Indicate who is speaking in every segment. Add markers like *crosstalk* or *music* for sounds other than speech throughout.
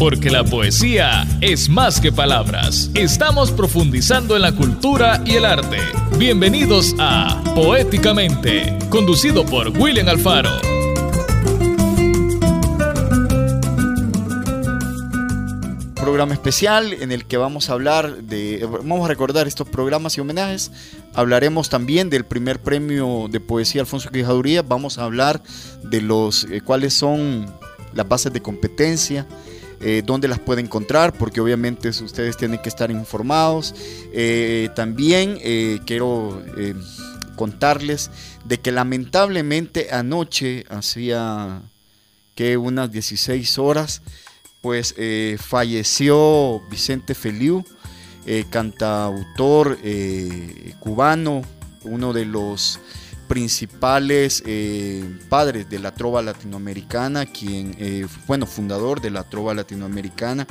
Speaker 1: porque la poesía es más que palabras. Estamos profundizando en la cultura y el arte. Bienvenidos a Poéticamente, conducido por William Alfaro.
Speaker 2: programa especial en el que vamos a hablar de, vamos a recordar estos programas y homenajes. Hablaremos también del primer premio de poesía Alfonso Quijaduría. Vamos a hablar de los eh, cuáles son las bases de competencia, eh, dónde las puede encontrar, porque obviamente ustedes tienen que estar informados. Eh, también eh, quiero contarles de que lamentablemente anoche, hacía que unas 16 horas, pues falleció Vicente Feliu, cantautor cubano, uno de los principales eh, padres de la trova latinoamericana, quien, eh, bueno, fundador de la trova latinoamericana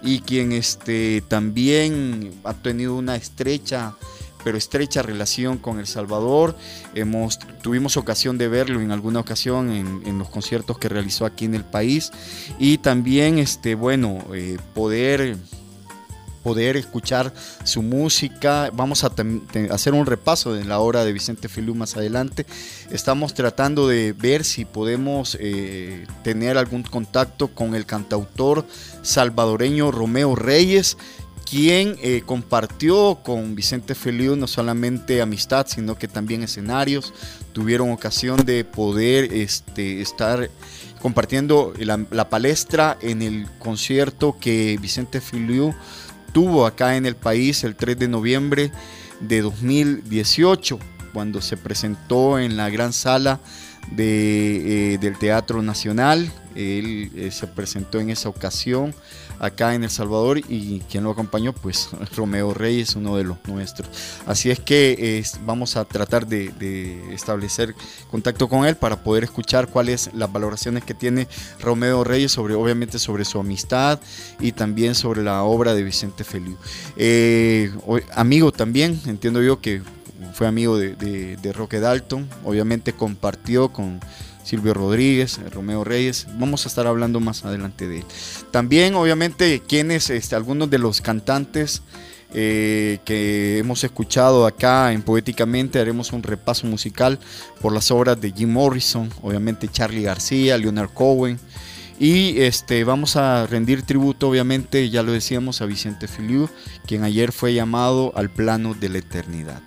Speaker 2: y quien este, también ha tenido una estrecha pero estrecha relación con El Salvador. Hemos, tuvimos ocasión de verlo en alguna ocasión en, los conciertos que realizó aquí en el país y también, este, bueno, eh, poder poder escuchar su música. Vamos a hacer un repaso de la obra de Vicente Filú más adelante. Estamos tratando de ver si podemos eh, tener algún contacto con el cantautor salvadoreño Romeo Reyes quien eh, compartió con Vicente Feliu no solamente amistad, sino que también escenarios. Tuvieron ocasión de poder este, estar compartiendo la, la, palestra en el concierto que Vicente Feliu tuvo acá en el país el 3 de noviembre de 2018, cuando se presentó en la gran sala de, eh, del Teatro Nacional. Él eh, se presentó en esa ocasión acá en El Salvador y quien lo acompañó, pues *laughs* Romeo Reyes, uno de los nuestros. Así es que vamos a tratar de, establecer contacto con él para poder escuchar cuáles las valoraciones que tiene Romeo Reyes sobre, obviamente, sobre su amistad y también sobre la obra de Vicente Feliu. Eh, amigo también, entiendo yo que fue amigo de, de Roque Dalton, obviamente compartió con Silvio Rodríguez, Romeo Reyes. Vamos a estar hablando más adelante de él. También, obviamente, quienes, este, algunos de los cantantes eh, que hemos escuchado acá en Poéticamente, haremos un repaso musical por las obras de Jim Morrison, obviamente Charlie García, Leonard Cohen. Y este, vamos a rendir tributo, obviamente, ya lo decíamos, a Vicente Filiu, quien ayer fue llamado al plano de la eternidad.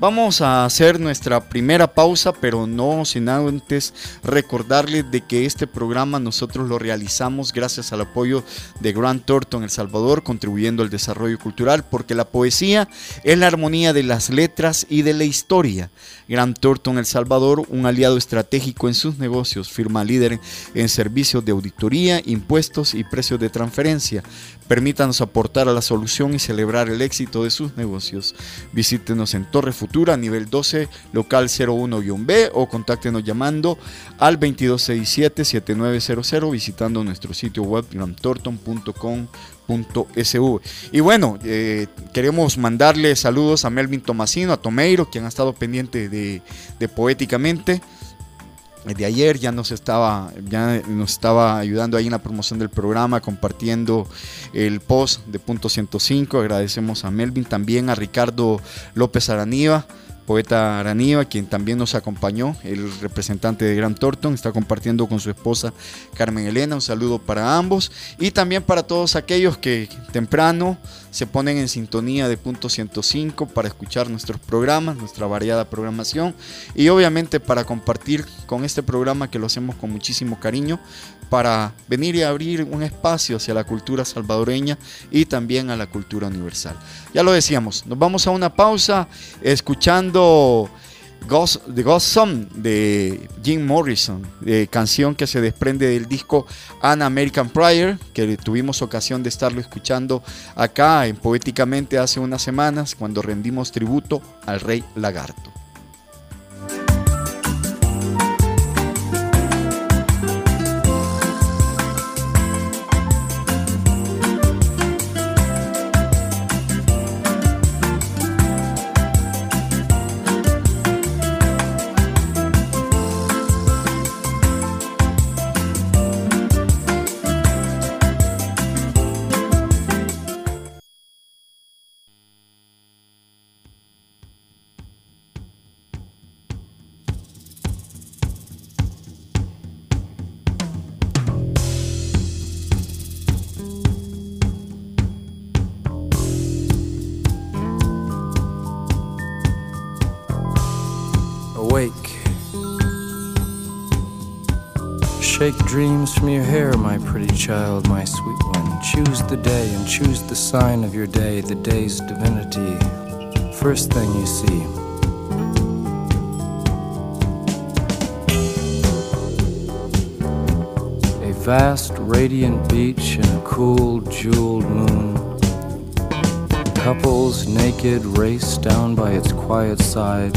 Speaker 2: Vamos a hacer nuestra primera pausa, pero no sin antes recordarles de que este programa nosotros lo realizamos gracias al apoyo de Grant Thornton El Salvador, contribuyendo al desarrollo cultural, porque la poesía es la armonía de las letras y de la historia. Grant Thornton El Salvador, un aliado estratégico en sus negocios, firma líder en servicios de auditoría, impuestos y precios de transferencia. Permítanos aportar a la solución y celebrar el éxito de sus negocios. Visítenos en Torre Futura, nivel 12, local 01-B o contáctenos llamando al 2267-7900 visitando nuestro sitio web gramtorton.com.sv. Y bueno, eh, queremos mandarle saludos a Melvin Tomasino, a Tomeiro, quien ha estado pendiente de, de Poéticamente de ayer ya nos estaba ya nos estaba ayudando ahí en la promoción del programa compartiendo el post de punto 105 agradecemos a Melvin también a Ricardo López Araniva poeta Araniva, quien también nos acompañó, el representante de Gran Thornton, está compartiendo con su esposa Carmen Elena. Un saludo para ambos y también para todos aquellos que temprano se ponen en sintonía de punto 105 para escuchar nuestros programas, nuestra variada programación y obviamente para compartir con este programa que lo hacemos con muchísimo cariño para venir y abrir un espacio hacia la cultura salvadoreña y también a la cultura universal. Ya lo decíamos, nos vamos a una pausa escuchando The Ghost Song de Jim Morrison, canción que se desprende del disco An American Prayer, que tuvimos ocasión de estarlo escuchando acá en Poéticamente hace unas semanas cuando rendimos tributo al rey lagarto.
Speaker 3: Dreams from your hair, my pretty child, my sweet one. Choose the day and choose the sign of your day, the day's divinity. First thing you see. A vast, radiant beach and a cool, jeweled moon. Couples naked race down by its quiet side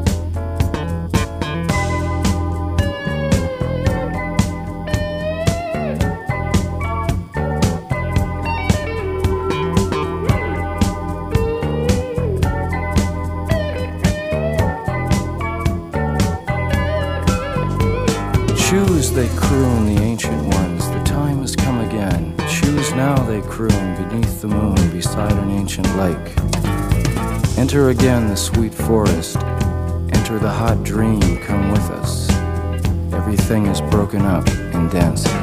Speaker 3: They croon, the ancient ones, the time has come again. Choose now, they croon, beneath the moon, beside an ancient lake. Enter again the sweet forest, enter the hot dream, come with us. Everything is broken up and dances.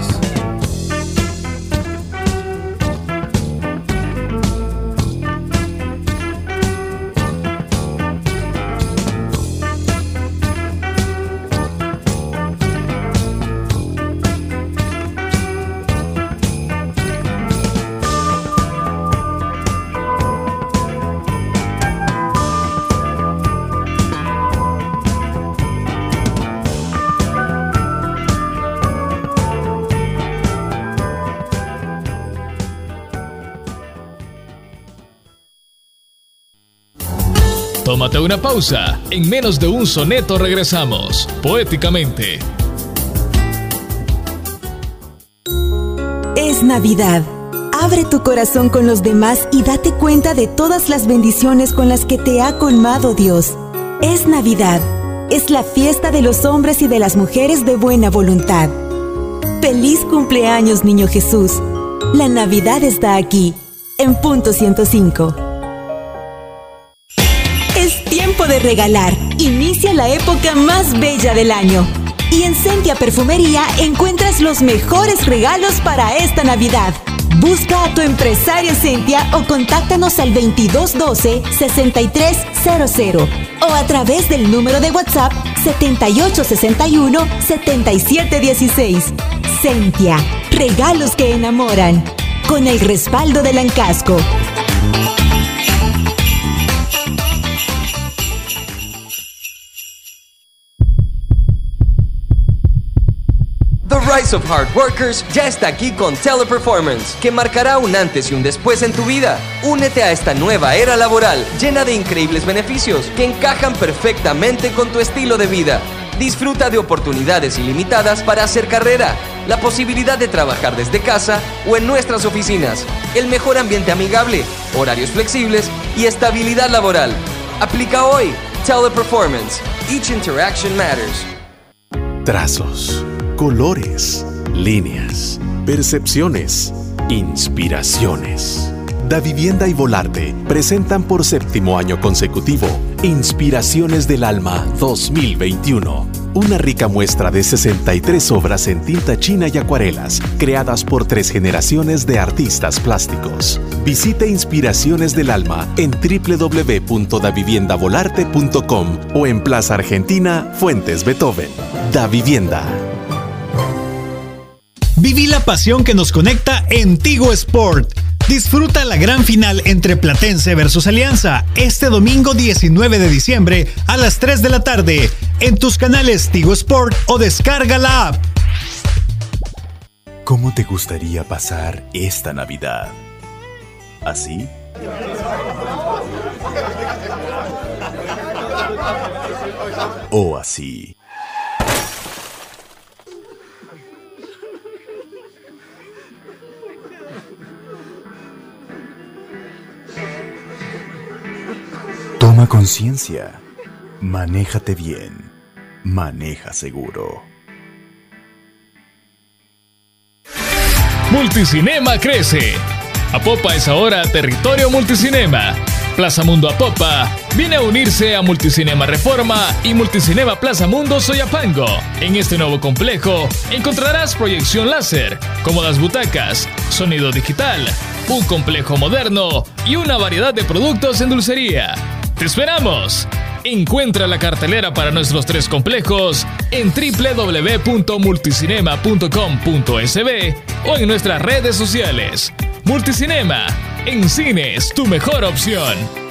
Speaker 1: Una pausa. En menos de un soneto regresamos, poéticamente.
Speaker 4: Es Navidad. Abre tu corazón con los demás y date cuenta de todas las bendiciones con las que te ha colmado Dios. Es Navidad. Es la fiesta de los hombres y de las mujeres de buena voluntad. Feliz cumpleaños, niño Jesús. La Navidad está aquí, en punto 105. Regalar. Inicia la época más bella del año. Y en Sentia Perfumería encuentras los mejores regalos para esta Navidad. Busca a tu empresario Sentia o contáctanos al 2212-6300 o a través del número de WhatsApp 7861-7716. Sentia, regalos que enamoran. Con el respaldo del Ancasco.
Speaker 5: Rise of Hard Workers ya está aquí con Teleperformance, que marcará un antes y un después en tu vida. Únete a esta nueva era laboral llena de increíbles beneficios que encajan perfectamente con tu estilo de vida. Disfruta de oportunidades ilimitadas para hacer carrera, la posibilidad de trabajar desde casa o en nuestras oficinas, el mejor ambiente amigable, horarios flexibles y estabilidad laboral. Aplica hoy. Teleperformance. Each interaction matters.
Speaker 6: Trazos, colores, líneas, percepciones, inspiraciones. Da Vivienda y Volarte presentan por séptimo año consecutivo Inspiraciones del Alma 2021. Una rica muestra de 63 obras en tinta china y acuarelas, creadas por tres generaciones de artistas plásticos. Visite Inspiraciones del Alma en www.daviviendavolarte.com o en Plaza Argentina, Fuentes Beethoven. Da Vivienda.
Speaker 7: Viví la pasión que nos conecta en Tigo Sport. Disfruta la gran final entre Platense versus Alianza este domingo 19 de diciembre a las 3 de la tarde en tus canales Tigo Sport o descarga la app.
Speaker 6: ¿Cómo te gustaría pasar esta Navidad? ¿Así? ¿O así? Toma conciencia. Manéjate bien. Maneja seguro.
Speaker 1: Multicinema crece. Apopa es ahora territorio multicinema. Plaza Mundo Apopa viene a unirse a Multicinema Reforma y Multicinema Plaza Mundo Soyapango. En este nuevo complejo encontrarás proyección láser, cómodas butacas, sonido digital, un complejo moderno y una variedad de productos en dulcería. ¡Te esperamos! Encuentra la cartelera para nuestros tres complejos en www.multicinema.com.sb o en nuestras redes sociales. Multicinema, en cines, tu mejor opción.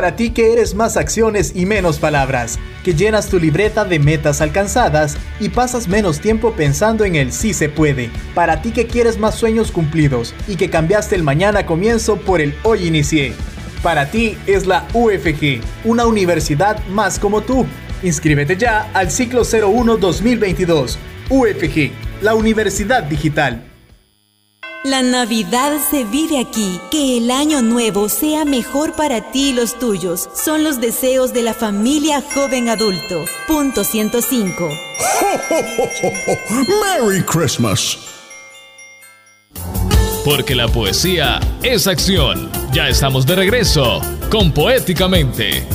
Speaker 8: Para ti que eres más acciones y menos palabras, que llenas tu libreta de metas alcanzadas y pasas menos tiempo pensando en el sí se puede. Para ti que quieres más sueños cumplidos y que cambiaste el mañana comienzo por el hoy inicié. Para ti es la UFG, una universidad más como tú. Inscríbete ya al ciclo 01 2022. UFG, la Universidad Digital.
Speaker 4: La Navidad se vive aquí. Que el año nuevo sea mejor para ti y los tuyos. Son los deseos de la familia joven adulto. Punto 105. *laughs*
Speaker 9: ¡Merry Christmas!
Speaker 1: Porque la poesía es acción. Ya estamos de regreso con Poéticamente.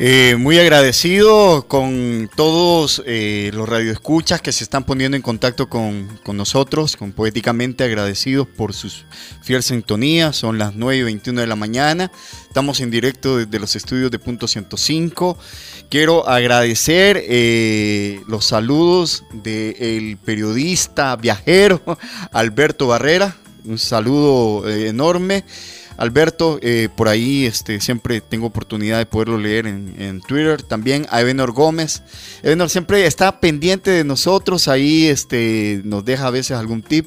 Speaker 2: Eh, muy agradecido con todos eh, los radioescuchas que se están poniendo en contacto con, con, nosotros, con Poéticamente agradecidos por sus fiel sintonía. Son las 9 y 21 de la mañana. Estamos en directo desde los estudios de Punto 105. Quiero agradecer eh, los saludos del periodista viajero *laughs* Alberto Barrera. Un saludo enorme. Alberto, eh, por ahí este, siempre tengo oportunidad de poderlo leer en, Twitter. También a Ebenor Gómez. Ebenor siempre está pendiente de nosotros, ahí este, nos deja a veces algún tip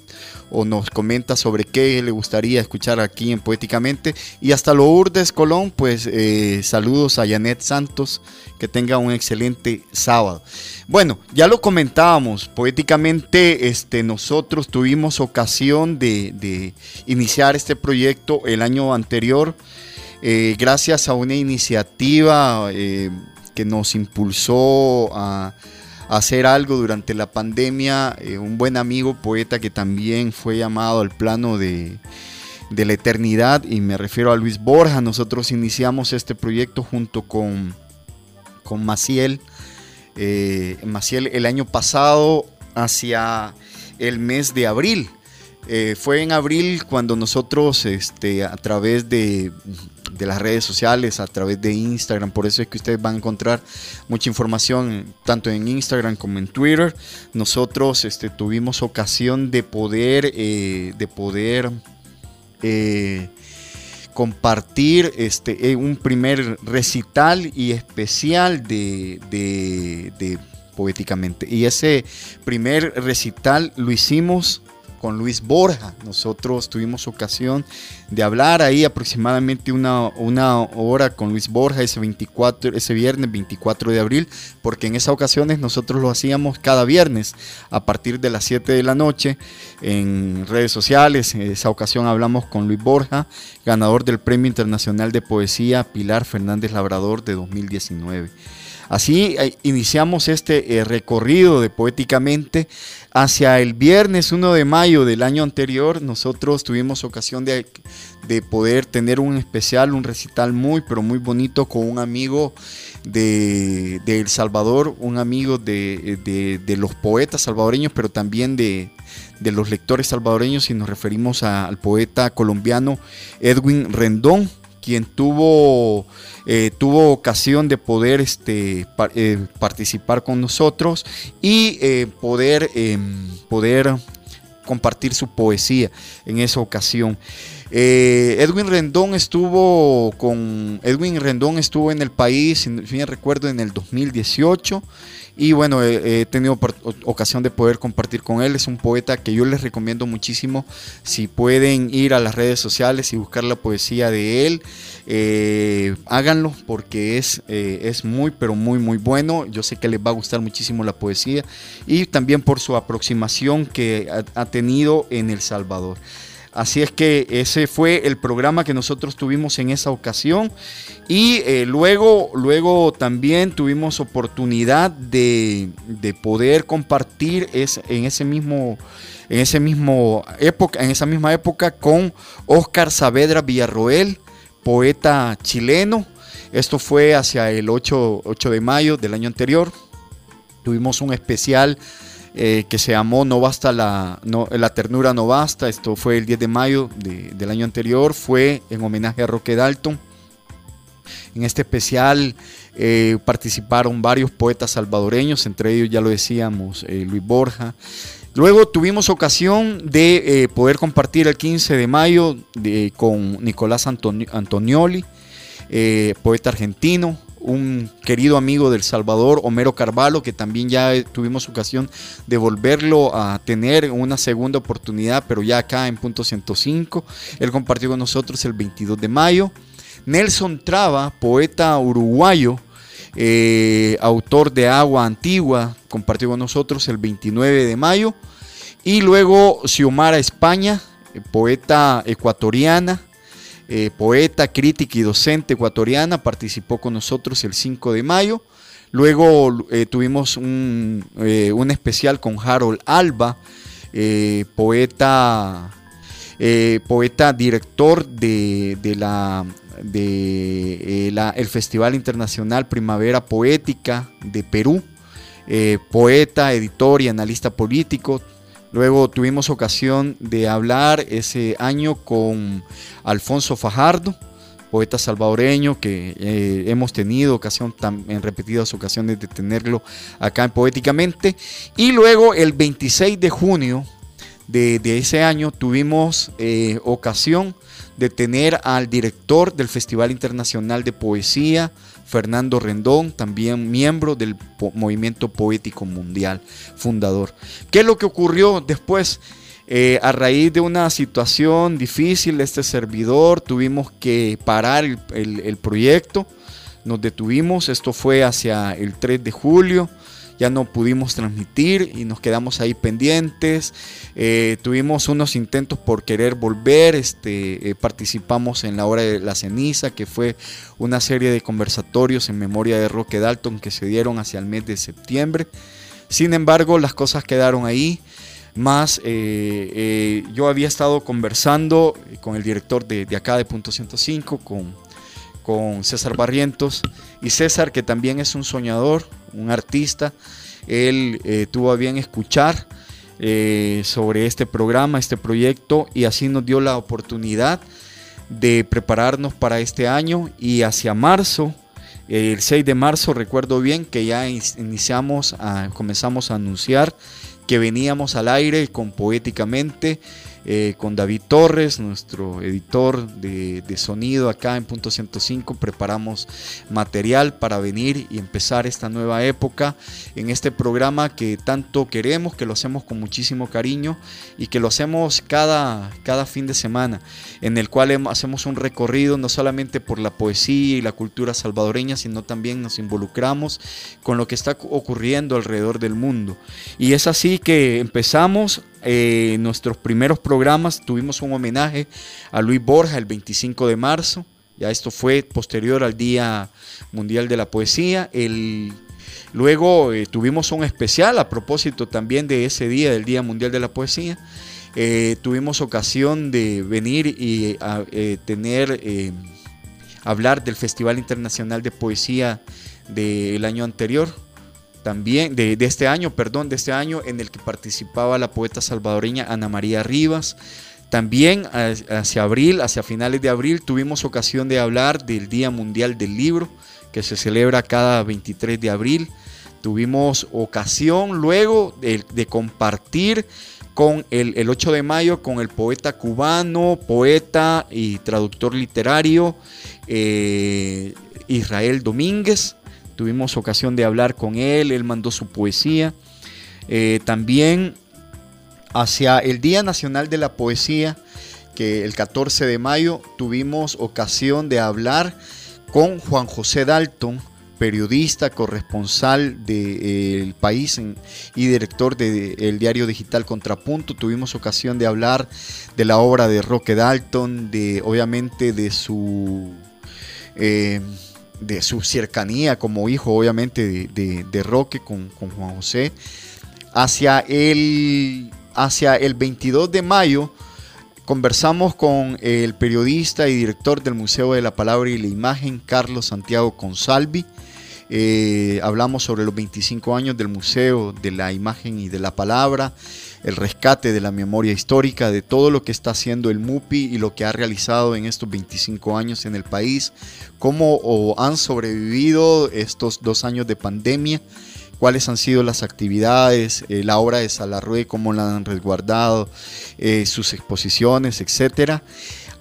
Speaker 2: o nos comenta sobre qué le gustaría escuchar aquí en Poéticamente. Y hasta Lourdes Colón, pues eh, saludos a Janet Santos, que tenga un excelente sábado. Bueno, ya lo comentábamos, poéticamente este, nosotros tuvimos ocasión de, iniciar este proyecto el año anterior, eh, gracias a una iniciativa eh, que nos impulsó a, hacer algo durante la pandemia, eh, un buen amigo poeta que también fue llamado al plano de, de la eternidad, y me refiero a Luis Borja, nosotros iniciamos este proyecto junto con, con Maciel eh, Maciel el año pasado hacia el mes de abril. Eh, fue en abril cuando nosotros este, a través de, las redes sociales, a través de Instagram, por eso es que ustedes van a encontrar mucha información tanto en Instagram como en Twitter. Nosotros este, tuvimos ocasión de poder, eh, de poder eh, compartir este, eh, un primer recital y especial de, de, Poéticamente. Y ese primer recital lo hicimos con Luis Borja. Nosotros tuvimos ocasión de hablar ahí aproximadamente una, una hora con Luis Borja ese, 24, ese viernes 24 de abril, porque en esas ocasiones nosotros lo hacíamos cada viernes a partir de las 7 de la noche en redes sociales. En esa ocasión hablamos con Luis Borja, ganador del Premio Internacional de Poesía Pilar Fernández Labrador de 2019. Así eh, iniciamos este eh, recorrido de Poéticamente hacia el viernes 1 de mayo del año anterior. Nosotros tuvimos ocasión de, poder tener un especial, un recital muy, pero muy bonito con un amigo de, El Salvador, un amigo de, los poetas salvadoreños, pero también de, los lectores salvadoreños, y nos referimos al poeta colombiano Edwin Rendón, quien tuvo eh, tuvo ocasión de poder este, eh, participar con nosotros y eh, poder, em, poder compartir su poesía en esa ocasión. Edwin Rendón estuvo con Edwin Rendón estuvo en el país, si bien recuerdo, en el 2018 y bueno, he, tenido ocasión de poder compartir con él. Es un poeta que yo les recomiendo muchísimo. Si pueden ir a las redes sociales y buscar la poesía de él, eh, háganlo porque es, eh, es muy, pero muy, muy bueno. Yo sé que les va a gustar muchísimo la poesía y también por su aproximación que ha, tenido en El Salvador. Así es que ese fue el programa que nosotros tuvimos en esa ocasión. Y eh, luego, luego también tuvimos oportunidad de, poder compartir en ese mismo en ese mismo época, en esa misma época con Oscar Saavedra Villarroel, poeta chileno. Esto fue hacia el 8, 8 de mayo del año anterior. Tuvimos un especial eh, que se llamó No basta la, la ternura no basta. Esto fue el 10 de mayo del año anterior. Fue en homenaje a Roque Dalton. En este especial eh, participaron varios poetas salvadoreños, entre ellos ya lo decíamos, eh, Luis Borja. Luego tuvimos ocasión de poder compartir el 15 de mayo con Nicolás Antonioli, poeta argentino, un querido amigo del Salvador, Homero Carvalho, que también ya tuvimos ocasión de volverlo a tener una segunda oportunidad, pero ya acá en punto 105. Él compartió con nosotros el 22 de mayo. Nelson Traba, poeta uruguayo, eh, autor de Agua Antigua, compartió con nosotros el 29 de mayo. Y luego Xiomara España, eh, poeta ecuatoriana, eh, poeta, crítica y docente ecuatoriana, participó con nosotros el 5 de mayo. Luego eh, tuvimos un, eh, un, especial con Harold Alba, poeta, poeta director de, la, de el Festival Internacional Primavera Poética de Perú, poeta, editor y analista político. Luego tuvimos ocasión de hablar ese año con Alfonso Fajardo, poeta salvadoreño que eh, hemos tenido ocasión en repetidas ocasiones de tenerlo acá en Poéticamente. Y luego el 26 de junio de, ese año tuvimos eh, ocasión de tener al director del Festival Internacional de Poesía, Fernando Rendón, también miembro del Movimiento Poético Mundial, fundador. ¿Qué es lo que ocurrió después? Eh, a raíz de una situación difícil, este servidor tuvimos que parar el proyecto, nos detuvimos, esto fue hacia el 3 de julio ya no pudimos transmitir y nos quedamos ahí pendientes. Eh, tuvimos unos intentos por querer volver, este, eh, participamos en la hora de la ceniza, que fue una serie de conversatorios en memoria de Roque Dalton que se dieron hacia el mes de septiembre. Sin embargo, las cosas quedaron ahí. Más eh, yo había estado conversando con el director de, de acá de Punto 105, con, con César Barrientos, y César, que también es un soñador, un artista, él eh, tuvo a bien escuchar eh, sobre este programa, este proyecto, y así nos dio la oportunidad de prepararnos para este año. Y hacia marzo, el 6 de marzo recuerdo bien que ya iniciamos, a, comenzamos a anunciar que veníamos al aire con Poéticamente eh, con David Torres, nuestro editor de, sonido acá en Punto 105. Preparamos material para venir y empezar esta nueva época en este programa que tanto queremos, que lo hacemos con muchísimo cariño y que lo hacemos cada, cada fin de semana, en el cual hacemos un recorrido no solamente por la poesía y la cultura salvadoreña, sino también nos involucramos con lo que está ocurriendo alrededor del mundo. Y es así que empezamos eh, nuestros primeros programas tuvimos un homenaje a Luis Borja el 25 de marzo. Ya esto fue posterior al Día Mundial de la Poesía. El, luego eh, tuvimos un especial a propósito también de ese día, del Día Mundial de la Poesía. Eh, tuvimos ocasión de venir y tener, hablar del Festival Internacional de Poesía del año anterior, también de, este año, perdón, de este año en el que participaba la poeta salvadoreña Ana María Rivas. También hacia abril, hacia finales de abril, tuvimos ocasión de hablar del Día Mundial del Libro, que se celebra cada 23 de abril. Tuvimos ocasión luego de, compartir con el, el, 8 de mayo con el poeta cubano, poeta y traductor literario eh, Israel Domínguez tuvimos ocasión de hablar con él, él mandó su poesía. Eh, también hacia el Día Nacional de la Poesía, que el 14 de mayo tuvimos ocasión de hablar con Juan José Dalton, periodista, corresponsal del país y director del diario digital Contrapunto. Tuvimos ocasión de hablar de la obra de Roque Dalton, de obviamente de su eh, de su cercanía como hijo, obviamente, de, Roque con, Juan José. Hacia el, hacia el 22 de mayo conversamos con el periodista y director del Museo de la Palabra y la Imagen, Carlos Santiago Consalvi. Eh, hablamos sobre los 25 años del Museo de la Imagen y de la Palabra, el rescate de la memoria histórica, de todo lo que está haciendo el MUPI y lo que ha realizado en estos 25 años en el país, cómo han sobrevivido estos dos años de pandemia, cuáles han sido las actividades, eh, la obra de Salarrué, cómo la han resguardado, eh, sus exposiciones, etcétera.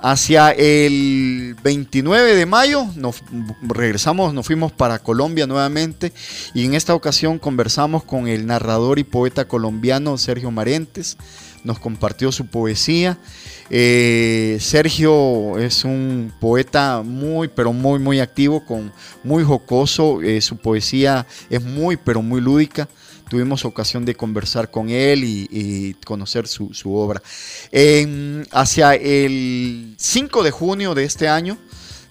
Speaker 2: Hacia el 29 de mayo nos regresamos, nos fuimos para Colombia nuevamente y en esta ocasión conversamos con el narrador y poeta colombiano Sergio Marentes, nos compartió su poesía. Eh, Sergio es un poeta muy, pero muy, muy activo, con, muy jocoso, eh, su poesía es muy, pero muy lúdica tuvimos ocasión de conversar con él y, conocer su, obra. hacia el 5 de junio de este año,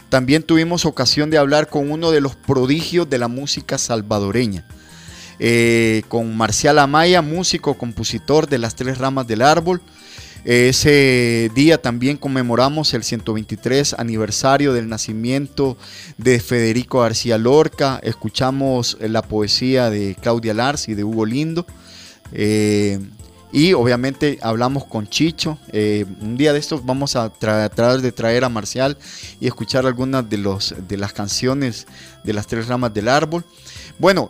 Speaker 2: también tuvimos ocasión de hablar con uno de los prodigios de la música salvadoreña. Eh, con Marcial Amaya, músico, compositor de las tres ramas del árbol, ese día también conmemoramos el 123 aniversario del nacimiento de Federico García Lorca. Escuchamos la poesía de Claudia Lars y de Hugo Lindo. Eh, y obviamente hablamos con Chicho. Eh, un día de estos vamos a tratar de traer a Marcial y escuchar algunas de, los, de las canciones de las tres ramas del árbol. Bueno,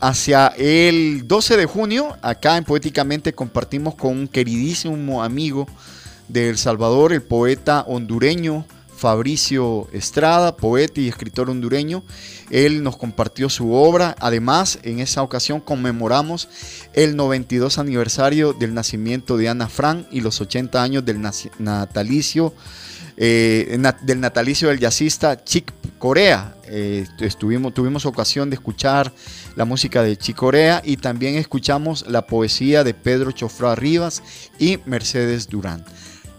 Speaker 2: hacia el 12 de junio, acá en Poéticamente compartimos con un queridísimo amigo de El Salvador, el poeta hondureño Fabricio Estrada, poeta y escritor hondureño. Él nos compartió su obra. Además, en esa ocasión conmemoramos el 92 aniversario del nacimiento de Ana Frank y los 80 años del natalicio eh, del natalicio del jazzista Chick Corea. Eh, estuvimos, tuvimos ocasión de escuchar la música de Chick Corea y también escuchamos la poesía de Pedro Chofrá Rivas y Mercedes Durán.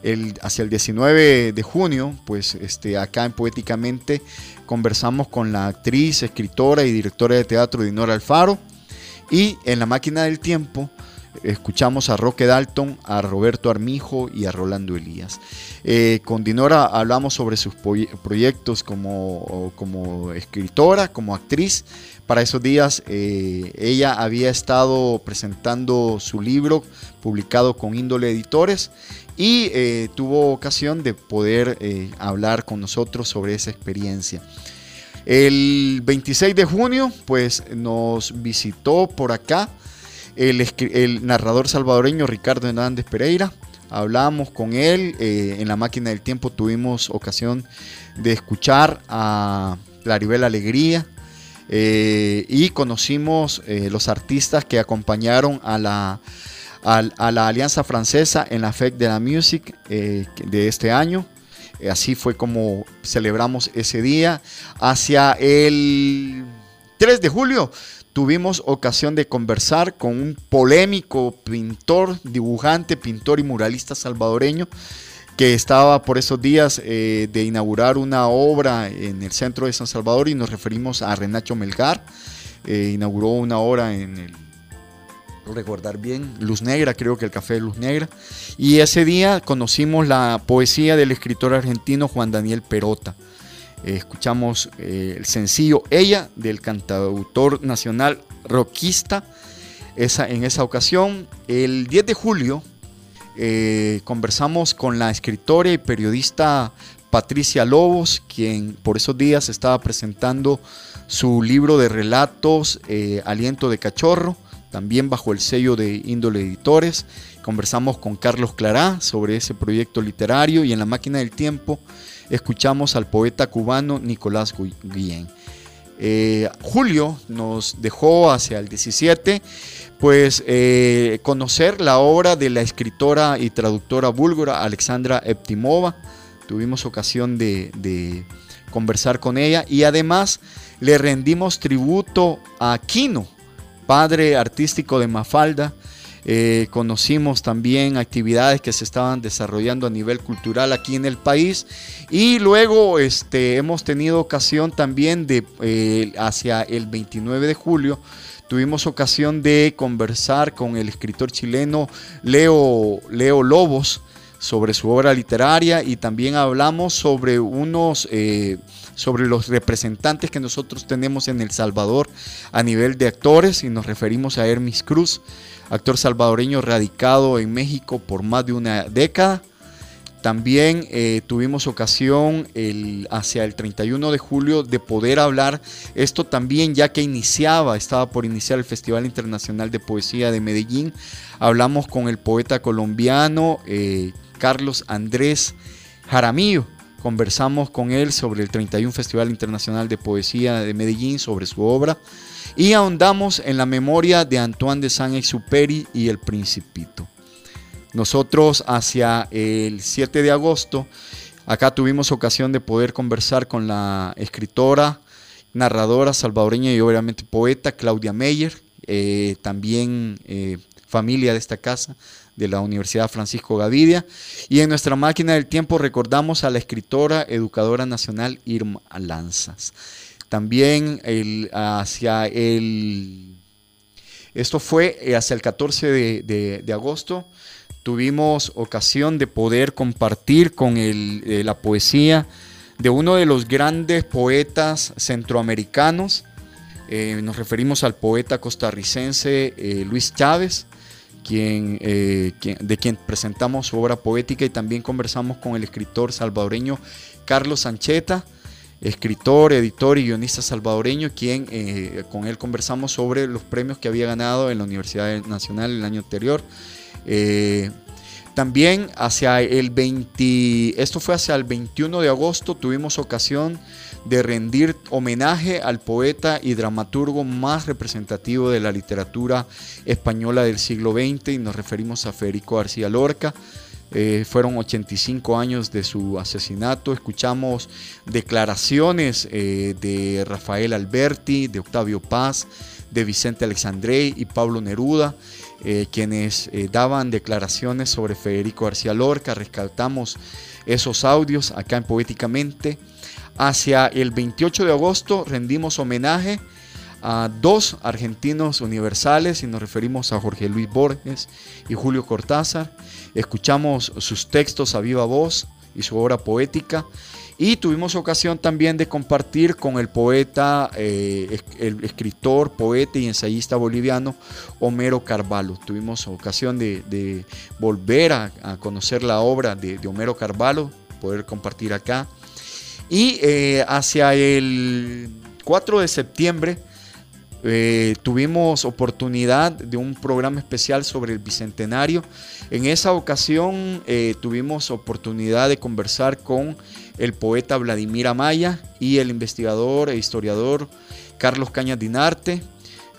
Speaker 2: El, hacia el 19 de junio, pues este, acá en Poéticamente conversamos con la actriz, escritora y directora de teatro Dinora Alfaro y en La Máquina del Tiempo escuchamos a Roque Dalton, a Roberto Armijo y a Rolando Elías. Eh, con Dinora hablamos sobre sus proyectos como, como, escritora, como actriz. Para esos días eh, ella había estado presentando su libro publicado con Índole Editores y eh, tuvo ocasión de poder hablar con nosotros sobre esa experiencia. El 26 de junio, pues nos visitó por acá el, narrador salvadoreño Ricardo Hernández Pereira. Hablamos con él, eh, en la máquina del tiempo tuvimos ocasión de escuchar a Claribel Alegría eh, y conocimos eh, los artistas que acompañaron a la, a, la Alianza Francesa en la FEC de la Music de este año. Así fue como celebramos ese día. Hacia el 3 de julio tuvimos ocasión de conversar con un polémico pintor, dibujante, pintor y muralista salvadoreño que estaba por esos días eh, de inaugurar una obra en el centro de San Salvador y nos referimos a Renacho Melgar. Eh, inauguró una obra en el, recordar bien, Luz Negra, creo que el Café de Luz Negra. Y ese día conocimos la poesía del escritor argentino Juan Daniel Perota. Eh, escuchamos eh, el sencillo Ella del cantautor nacional rockista. Esa, en esa ocasión, el 10 de julio, eh, conversamos con la escritora y periodista Patricia Lobos, quien por esos días estaba presentando su libro de relatos Aliento de Cachorro, también bajo el sello de Índole Editores. Conversamos con Carlos Clará sobre ese proyecto literario y en la máquina del tiempo escuchamos al poeta cubano Nicolás Guillén. Eh, Julio nos dejó hacia el 17, pues eh, conocer la obra de la escritora y traductora búlgara Alexandra Eptimova. Tuvimos ocasión de, conversar con ella y además le rendimos tributo a Quino, padre artístico de Mafalda. Eh, conocimos también actividades que se estaban desarrollando a nivel cultural aquí en el país. Y luego este, hemos tenido ocasión también de eh, hacia el 29 de julio tuvimos ocasión de conversar con el escritor chileno Leo, Leo Lobos sobre su obra literaria y también hablamos sobre unos eh, sobre los representantes que nosotros tenemos en El Salvador a nivel de actores y nos referimos a Hermis Cruz, actor salvadoreño radicado en México por más de una década. También eh, tuvimos ocasión el, hacia el 31 de julio de poder hablar esto también ya que iniciaba, estaba por iniciar el Festival Internacional de Poesía de Medellín. Hablamos con el poeta colombiano eh, Carlos Andrés Jaramillo Conversamos con él sobre el 31 Festival Internacional de Poesía de Medellín, sobre su obra, y ahondamos en la memoria de Antoine de Saint-Exupéry y El Principito. Nosotros hacia el 7 de agosto, acá tuvimos ocasión de poder conversar con la escritora, narradora salvadoreña y obviamente poeta Claudia Meyer, eh, también eh, familia de esta casa, de la Universidad Francisco Gavidia. Y en nuestra máquina del tiempo recordamos a la escritora, educadora nacional Irma Lanzas. También el, hacia el... Esto fue eh, hacia el 14 de, agosto. Tuvimos ocasión de poder compartir con el, eh, la poesía de uno de los grandes poetas centroamericanos. Eh, nos referimos al poeta costarricense Luis Chávez, eh, de quien presentamos su obra poética y también conversamos con el escritor salvadoreño Carlos Sancheta, escritor, editor y guionista salvadoreño, quien eh, con él conversamos sobre los premios que había ganado en la Universidad Nacional el año anterior. Eh, también hacia el 20, esto fue hacia el 21 de agosto, tuvimos ocasión de rendir homenaje al poeta y dramaturgo más representativo de la literatura española del siglo XX y nos referimos a Federico García Lorca. Eh, fueron 85 años de su asesinato. Escuchamos declaraciones eh, de Rafael Alberti, de Octavio Paz, de Vicente Alexandrey y Pablo Neruda, eh, quienes daban declaraciones sobre Federico García Lorca. Rescatamos esos audios acá en Poéticamente. Hacia el 28 de agosto rendimos homenaje a dos argentinos universales y nos referimos a Jorge Luis Borges y Julio Cortázar. Escuchamos sus textos a viva voz y su obra poética y tuvimos ocasión también de compartir con el poeta, eh, el escritor, poeta y ensayista boliviano Homero Carvalho. Tuvimos ocasión de, volver a, conocer la obra de, de Homero Carvalho, poder compartir acá. Y eh, hacia el 4 de septiembre eh, tuvimos oportunidad de un programa especial sobre el Bicentenario. En esa ocasión eh, tuvimos oportunidad de conversar con el poeta Vladimir Amaya y el investigador e historiador Carlos Cañas Dinarte.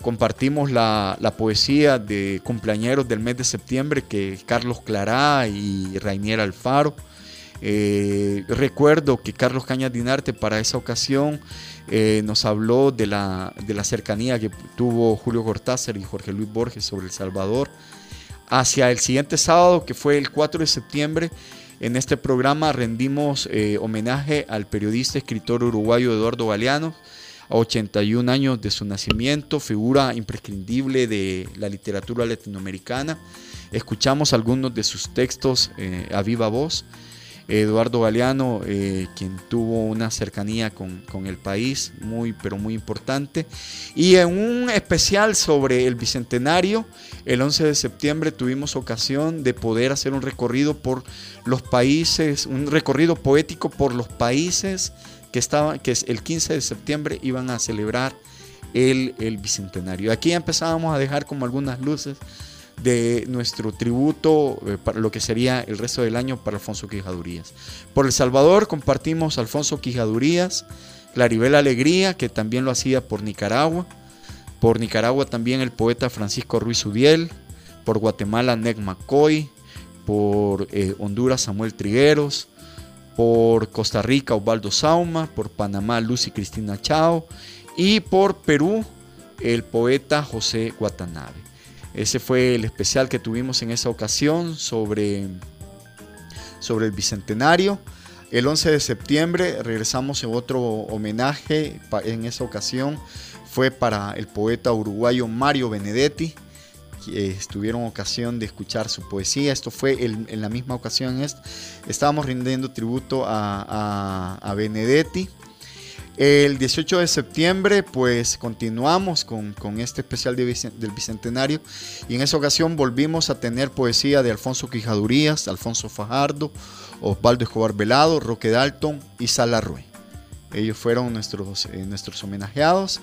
Speaker 2: Compartimos la, poesía de cumpleañeros del mes de septiembre que Carlos Clará y Rainier Alfaro. Eh, recuerdo que Carlos Cañas Dinarte para esa ocasión eh, nos habló de la, de la cercanía que tuvo Julio Cortázar y Jorge Luis Borges sobre El Salvador. Hacia el siguiente sábado, que fue el 4 de septiembre, en este programa rendimos eh, homenaje al periodista escritor uruguayo Eduardo Galeano, a 81 años de su nacimiento, figura imprescindible de la literatura latinoamericana. Escuchamos algunos de sus textos a viva voz. Eduardo Galeano, eh, quien tuvo una cercanía con, el país muy, pero muy importante. Y en un especial sobre el Bicentenario, el 11 de septiembre tuvimos ocasión de poder hacer un recorrido por los países, un recorrido poético por los países que, que el 15 de septiembre iban a celebrar el, el Bicentenario. Aquí empezábamos a dejar como algunas luces de nuestro tributo eh, para lo que sería el resto del año para Alfonso Quijadurías. Por El Salvador compartimos Alfonso Quijadurías, Claribel Alegría, que también lo hacía por Nicaragua, por Nicaragua también el poeta Francisco Ruiz Udiel, por Guatemala Neg McCoy, por eh, Honduras Samuel Trigueros, por Costa Rica Osvaldo Sauma, por Panamá Lucy Cristina Chao y por Perú el poeta José Watanabe. Ese fue el especial que tuvimos en esa ocasión sobre, sobre el Bicentenario. El 11 de septiembre regresamos en otro homenaje, en esa ocasión fue para el poeta uruguayo Mario Benedetti, que tuvieron ocasión de escuchar su poesía. Esto fue en la misma ocasión, estábamos rindiendo tributo a, Benedetti. El 18 de septiembre, pues continuamos con, este especial del Bicentenario y en esa ocasión volvimos a tener poesía de Alfonso Quijadurías, Alfonso Fajardo, Osvaldo Escobar Velado, Roque Dalton y Sala. Ellos fueron nuestros, eh, nuestros homenajeados.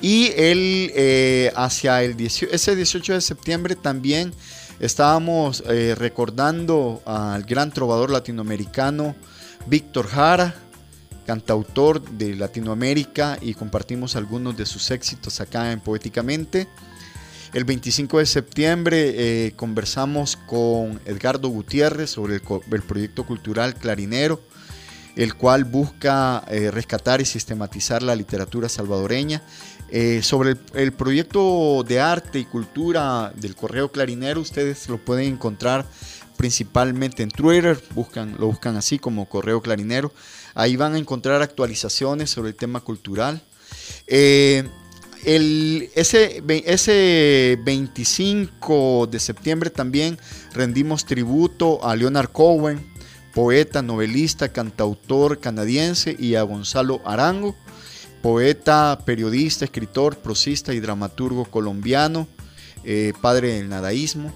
Speaker 2: Y eh, hacia el ese 18 de septiembre también estábamos eh, recordando al gran trovador latinoamericano Víctor Jara, cantautor de Latinoamérica, y compartimos algunos de sus éxitos acá en Poéticamente. El 25 de septiembre conversamos con Edgardo Gutiérrez sobre el proyecto cultural Clarinero el cual busca eh, rescatar y sistematizar la literatura salvadoreña. Eh, sobre el, proyecto de arte y cultura del Correo Clarinero, ustedes lo pueden encontrar principalmente en Twitter, buscan, lo buscan así como Correo Clarinero. Ahí van a encontrar actualizaciones sobre el tema cultural. Eh, ese, ese 25 de septiembre también rendimos tributo a Leonard Cohen, poeta, novelista, cantautor canadiense, y a Gonzalo Arango, poeta, periodista, escritor, prosista y dramaturgo colombiano, eh, padre del nadaísmo.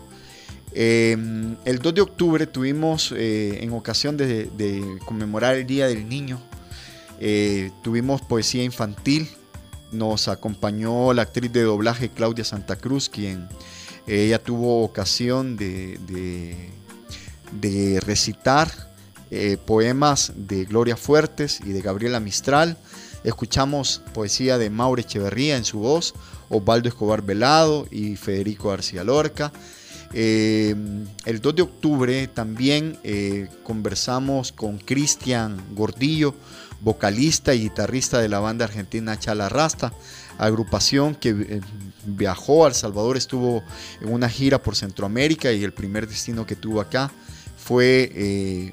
Speaker 2: Em, el 2 de octubre tuvimos, eh, en ocasión de, conmemorar el Día del Niño, eh, tuvimos poesía infantil. Nos acompañó la actriz de doblaje Claudia Santa Cruz, quien ella tuvo ocasión de, de recitar eh, poemas de Gloria Fuertes y de Gabriela Mistral. Escuchamos poesía de Maure Echeverría en su voz, Osvaldo Escobar Velado y Federico García Lorca. Eh, el 2 de octubre también eh, conversamos con Cristian Gordillo, vocalista y guitarrista de la banda argentina Chala Rasta, agrupación que viajó a El Salvador, estuvo en una gira por Centroamérica y el primer destino que tuvo acá fue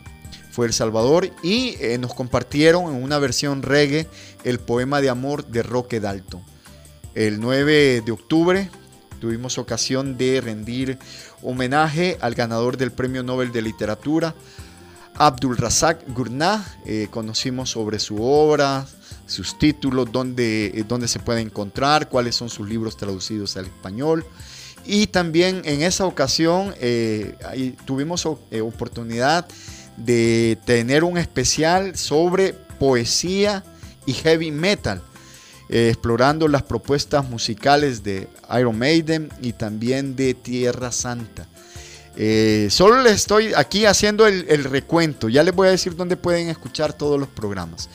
Speaker 2: fue El Salvador y eh, nos compartieron en una versión reggae el poema de amor de Roque Dalton. El 9 de octubre tuvimos ocasión de rendir homenaje al ganador del Premio Nobel de Literatura, Abdul Razak Gurnah. Eh, conocimos sobre su obra, sus títulos, eh, dónde se puede encontrar, cuáles son sus libros traducidos al español. Y también en esa ocasión tuvimos oportunidad de tener un especial sobre poesía y heavy metal, eh, explorando las propuestas musicales de Iron Maiden y también de Tierra Santa. Eh, solo les estoy aquí haciendo el, recuento, ya les voy a decir dónde pueden escuchar todos los programas.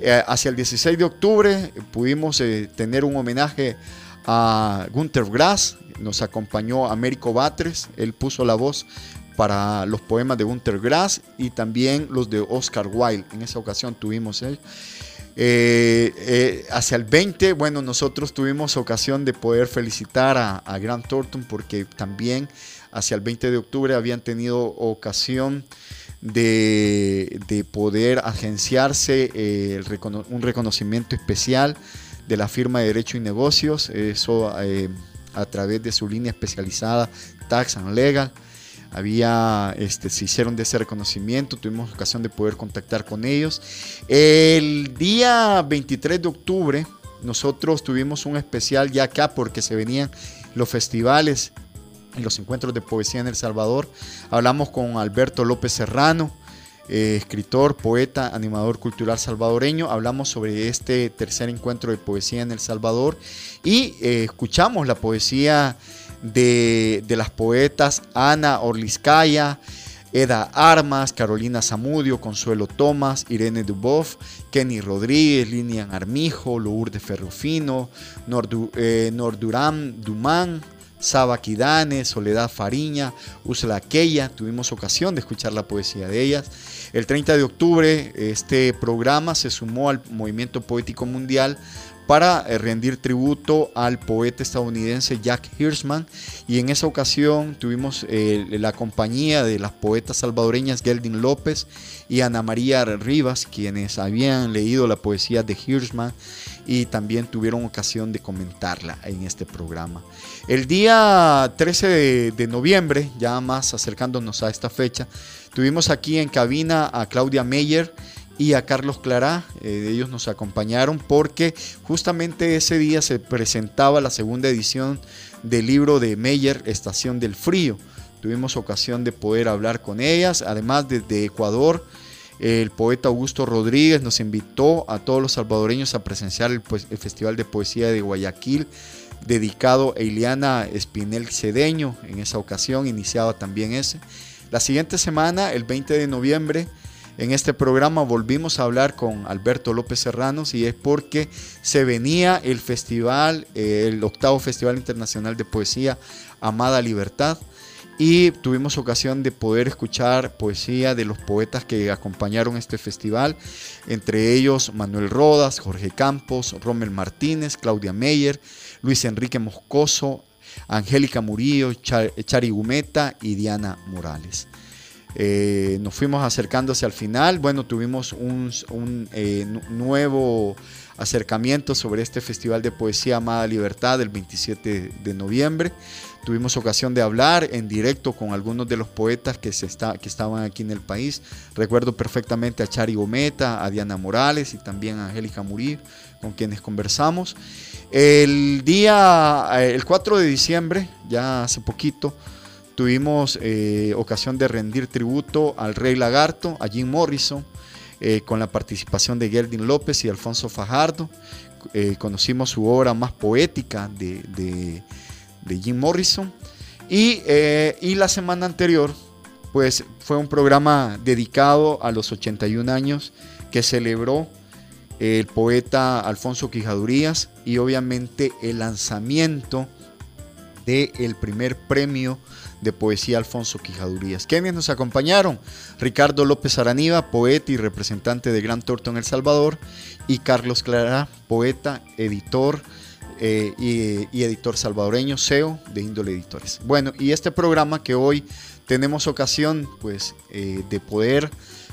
Speaker 2: Eh, hacia el 16 de octubre pudimos tener un homenaje a Gunther Grass, nos acompañó Américo Batres, él puso la voz para los poemas de Gunter Grass y también los de Oscar Wilde. En esa ocasión tuvimos eh, eh, hacia el 20, bueno, nosotros tuvimos ocasión de poder felicitar a, Grant Thornton porque también hacia el 20 de octubre habían tenido ocasión de, poder agenciarse eh, un reconocimiento especial de la firma de Derecho y Negocios, eso a través de su línea especializada Tax and Legal había, este, se hicieron de ese reconocimiento, tuvimos ocasión de poder contactar con ellos. El día 23 de octubre nosotros tuvimos un especial ya acá porque se venían los festivales y los encuentros de poesía en El Salvador. Hablamos con Alberto López Serrano, eh, escritor, poeta, animador cultural salvadoreño. Hablamos sobre este tercer encuentro de poesía en El Salvador y eh, escuchamos la poesía de, las poetas Ana Orliskaya, Eda Armas, Carolina Zamudio, Consuelo Tomás, Irene Dubov, Kenny Rodríguez, Linian Armijo, Lourdes Ferrufino, Nordu, eh, Dumán, Saba Kidane, Soledad Fariña, Úrsula Aquella, tuvimos ocasión de escuchar la poesía de ellas. El 30 de octubre este programa se sumó al movimiento poético mundial para eh, rendir tributo al poeta estadounidense Jack Hirschman y en esa ocasión tuvimos eh, la compañía de las poetas salvadoreñas Geldin López y Ana María Rivas quienes habían leído la poesía de Hirschman y también tuvieron ocasión de comentarla en este programa. El día 13 de, noviembre, ya más acercándonos a esta fecha, tuvimos aquí en cabina a Claudia Meyer y a Carlos Clará. Eh, ellos nos acompañaron porque justamente ese día se presentaba la segunda edición del libro de Meyer, Estación del Frío. Tuvimos ocasión de poder hablar con ellas. Además, desde Ecuador, el poeta Augusto Rodríguez nos invitó a todos los salvadoreños a presenciar el, pues, el Festival de Poesía de Guayaquil dedicado a Ileana Espinel Cedeño. En esa ocasión iniciaba también ese. La siguiente semana, el 20 de noviembre, en este programa volvimos a hablar con Alberto López Serranos y es porque se venía el festival, eh, el octavo Festival Internacional de Poesía Amada Libertad y tuvimos ocasión de poder escuchar poesía de los poetas que acompañaron este festival, entre ellos Manuel Rodas, Jorge Campos, Rommel Martínez, Claudia Meyer, Luis Enrique Moscoso, Angélica Murillo, Chari Gumeta y Diana Morales. Eh, nos fuimos acercándose al final. Bueno, tuvimos un, eh, nuevo acercamiento sobre este Festival de Poesía Amada Libertad el 27 de noviembre. Tuvimos ocasión de hablar en directo con algunos de los poetas que, se está, que estaban aquí en el país. Recuerdo perfectamente a Chari Gometa, a Diana Morales y también a Angélica Murillo, con quienes conversamos. El día, eh, el 4 de diciembre, ya hace poquito, tuvimos eh, ocasión de rendir tributo al Rey Lagarto, a Jim Morrison, eh, con la participación de Geldin López y Alfonso Fajardo. Eh, conocimos su obra más poética de, Jim Morrison. Y, y, la semana anterior, pues fue un programa dedicado a los 81 años que celebró el poeta Alfonso Quijadurías y obviamente el lanzamiento del primer premio de poesía Alfonso Quijadurías. ¿Quiénes nos acompañaron? Ricardo López Araniva, poeta y representante de Gran Torto en El Salvador, y Carlos Clara, poeta, editor eh, y, editor salvadoreño, CEO de Índole Editores. Bueno, y este programa que hoy tenemos ocasión pues, eh, de poder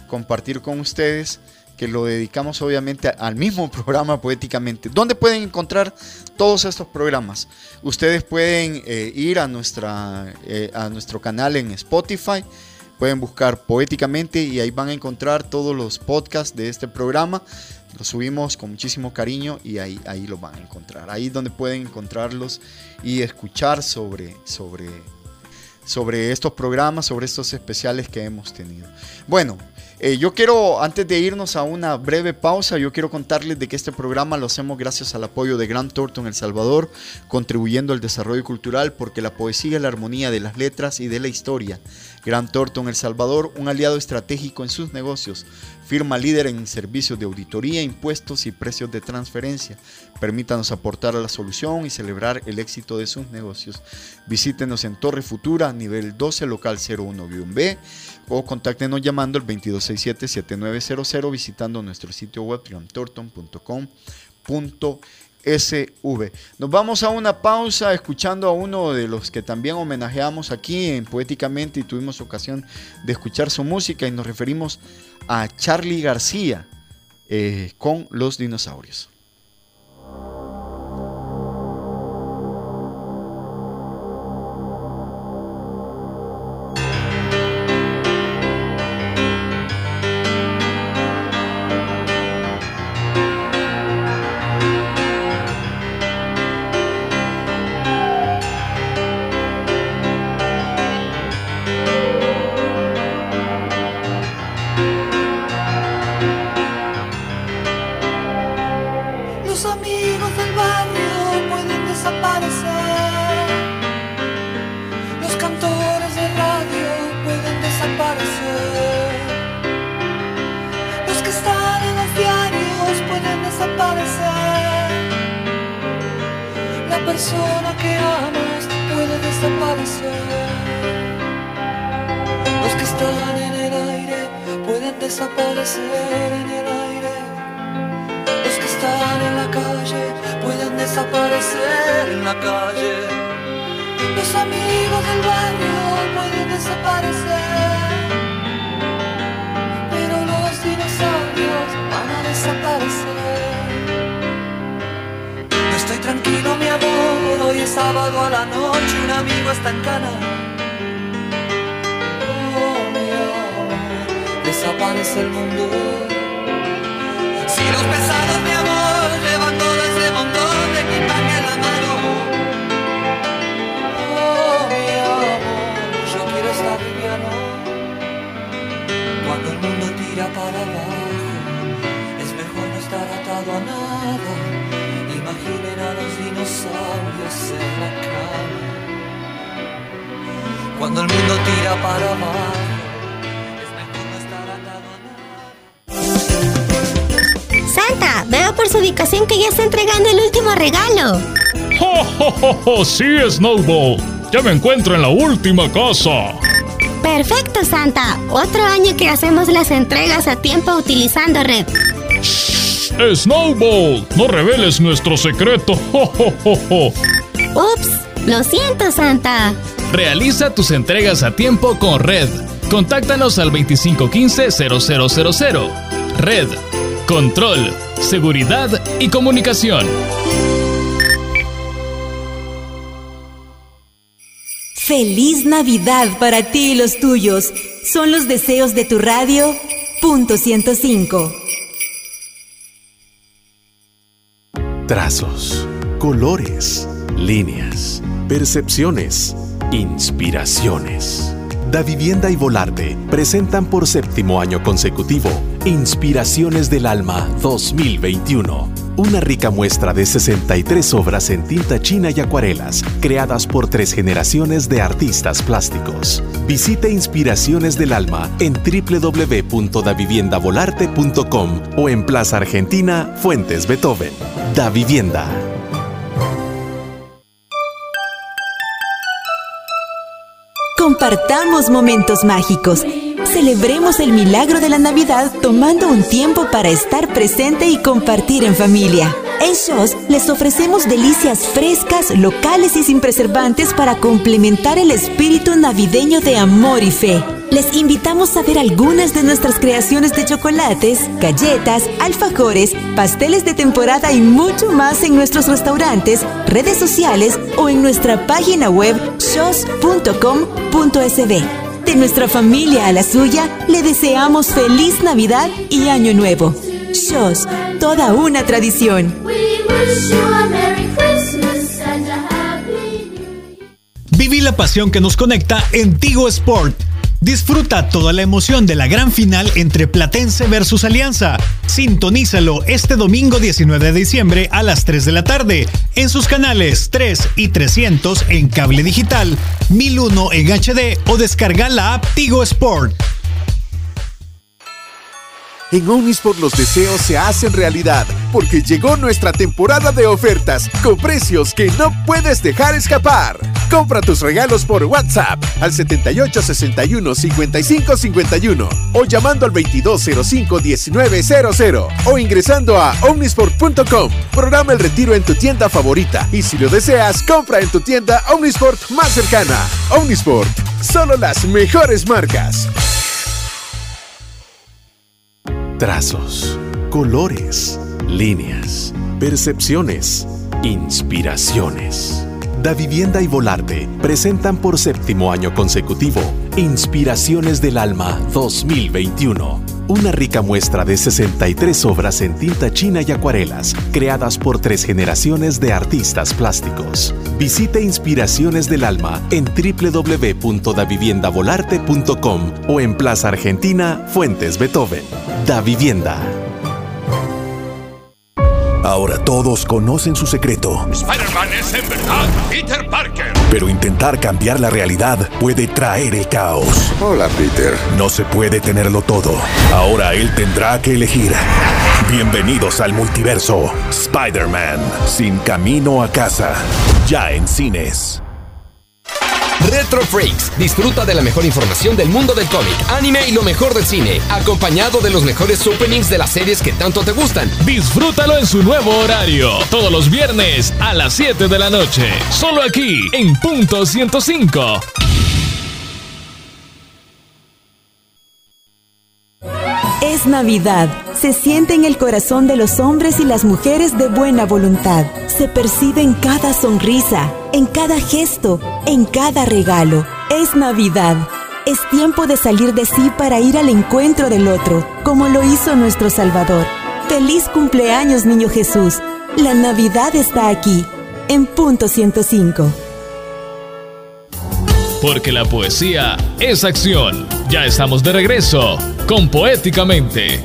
Speaker 2: compartir con ustedes que lo dedicamos obviamente al mismo *laughs* programa Poéticamente. ¿Dónde pueden encontrar todos estos programas? Ustedes pueden eh, ir a, nuestra, eh, a nuestro canal en Spotify, pueden buscar Poéticamente y ahí van a encontrar todos los podcasts de este programa. Los subimos con muchísimo cariño y ahí, ahí los van a encontrar. Ahí es donde pueden encontrarlos y escuchar sobre, sobre, sobre estos programas, sobre estos especiales que hemos tenido. Bueno, eh, yo quiero, antes de irnos a una breve pausa, yo quiero contarles de que este programa lo hacemos gracias al apoyo de Gran Torto El Salvador, contribuyendo al desarrollo cultural porque la poesía es la armonía de las letras y de la historia. Gran Torto El Salvador, un aliado estratégico en sus negocios, firma líder en servicios de auditoría, impuestos y precios de transferencia. Permítanos aportar a la solución y celebrar el éxito de sus negocios. Visítenos en Torre Futura, nivel 12, local 01-B o contáctenos llamando al 2267-7900 visitando nuestro sitio web triumtorton.com.sv. Nos vamos a una pausa escuchando a uno de los que también homenajeamos aquí en Poéticamente y tuvimos ocasión de escuchar su música y nos referimos a Charlie García eh, con los dinosaurios.
Speaker 9: Desaparecer en el aire. Los que están en la calle pueden desaparecer en la calle. Los amigos del barrio pueden desaparecer. Pero los dinosaurios van a desaparecer. No estoy tranquilo, mi amor. Hoy es sábado a la noche, un amigo está en cana. Desaparece el mundo. Si los pesados, mi amor, llevan todo ese montón de equipaje en la mano. Oh, mi amor, yo quiero estar liviano. Cuando el mundo tira para abajo, es mejor no estar atado a nada. Imaginen a los dinosaurios en la cama. Cuando el mundo tira para abajo,
Speaker 10: su ubicación que ya está entregando el último regalo.
Speaker 1: ¡Jo, jo, jo, jo! Sí, Snowball. Ya me encuentro en la última casa.
Speaker 10: Perfecto, Santa. Otro año que hacemos las entregas a tiempo utilizando red.
Speaker 1: Snowball, no reveles nuestro secreto. ¡Jo, jo, jo, jo!
Speaker 10: Ups, lo siento, Santa.
Speaker 1: Realiza tus entregas a tiempo con Red. Contáctanos al 2515-0000. Red. Control, seguridad y comunicación.
Speaker 4: Feliz Navidad para ti y los tuyos. Son los deseos de tu radio. Punto 105.
Speaker 6: Trazos, colores, líneas, percepciones, inspiraciones. Da Vivienda y Volarte presentan por séptimo año consecutivo Inspiraciones del Alma 2021. Una rica muestra de 63 obras en tinta china y acuarelas, creadas por tres generaciones de artistas plásticos. Visite Inspiraciones del Alma en www.daviviendavolarte.com o en Plaza Argentina, Fuentes Beethoven. Da Vivienda.
Speaker 4: Compartamos momentos mágicos. Celebremos el milagro de la Navidad tomando un tiempo para estar presente y compartir en familia. En Shows les ofrecemos delicias frescas, locales y sin preservantes para complementar el espíritu navideño de amor y fe. Les invitamos a ver algunas de nuestras creaciones de chocolates, galletas, alfajores, pasteles de temporada y mucho más en nuestros restaurantes, redes sociales o en nuestra página web shows.com.sb. De nuestra familia a la suya, le deseamos feliz Navidad y Año Nuevo. Shows, toda una tradición.
Speaker 7: Viví la pasión que nos conecta en Tigo Sport. Disfruta toda la emoción de la gran final entre Platense versus Alianza. Sintonízalo este domingo 19 de diciembre a las 3 de la tarde en sus canales 3 y 300 en cable digital, 1001 en HD o descarga la app Tigo Sport.
Speaker 11: En Omnisport los deseos se hacen realidad porque llegó nuestra temporada de ofertas con precios que no puedes dejar escapar. Compra tus regalos por WhatsApp al 78 61 55 51 o llamando al 2205 1900 o ingresando a omnisport.com. Programa el retiro en tu tienda favorita y si lo deseas, compra en tu tienda Omnisport más cercana. Omnisport, solo las mejores marcas.
Speaker 6: Trazos, colores, líneas, percepciones, inspiraciones. Da Vivienda y Volarte presentan por séptimo año consecutivo Inspiraciones del Alma 2021. Una rica muestra de 63 obras en tinta china y acuarelas, creadas por tres generaciones de artistas plásticos. Visite Inspiraciones del Alma en www.daviviendavolarte.com o en Plaza Argentina, Fuentes Beethoven. Da Vivienda.
Speaker 12: Ahora todos conocen su secreto.
Speaker 13: Spider-Man es en verdad Peter Parker.
Speaker 12: Pero intentar cambiar la realidad puede traer el caos.
Speaker 14: Hola, Peter.
Speaker 12: No se puede tenerlo todo. Ahora él tendrá que elegir. Bienvenidos al multiverso. Spider-Man, sin camino a casa. Ya en cines.
Speaker 5: Retro Freaks. Disfruta de la mejor información del mundo del cómic, anime y lo mejor del cine, acompañado de los mejores openings de las series que tanto te gustan.
Speaker 1: Disfrútalo en su nuevo horario, todos los viernes a las 7 de la noche, solo aquí en Punto 105.
Speaker 4: Es Navidad. Se siente en el corazón de los hombres y las mujeres de buena voluntad. Se percibe en cada sonrisa, en cada gesto, en cada regalo. Es Navidad. Es tiempo de salir de sí para ir al encuentro del otro, como lo hizo nuestro Salvador. Feliz cumpleaños, Niño Jesús. La Navidad está aquí, en punto 105.
Speaker 1: Porque la poesía es acción. Ya estamos de regreso con Poéticamente.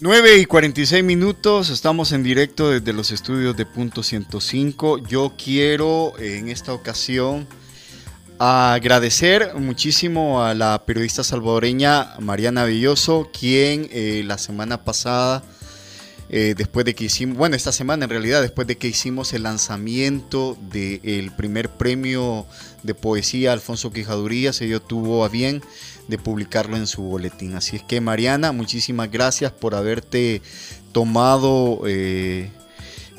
Speaker 2: 9 y 46 minutos, estamos en directo desde los estudios de Punto 105. Yo quiero en esta ocasión agradecer muchísimo a la periodista salvadoreña Mariana Villoso, quien eh, la semana pasada eh, después de que hicimos, bueno, esta semana en realidad, después de que hicimos el lanzamiento del primer premio de poesía Alfonso Quijadurías, ella tuvo a bien de publicarlo en su boletín. Así es que Mariana, muchísimas gracias por haberte tomado eh,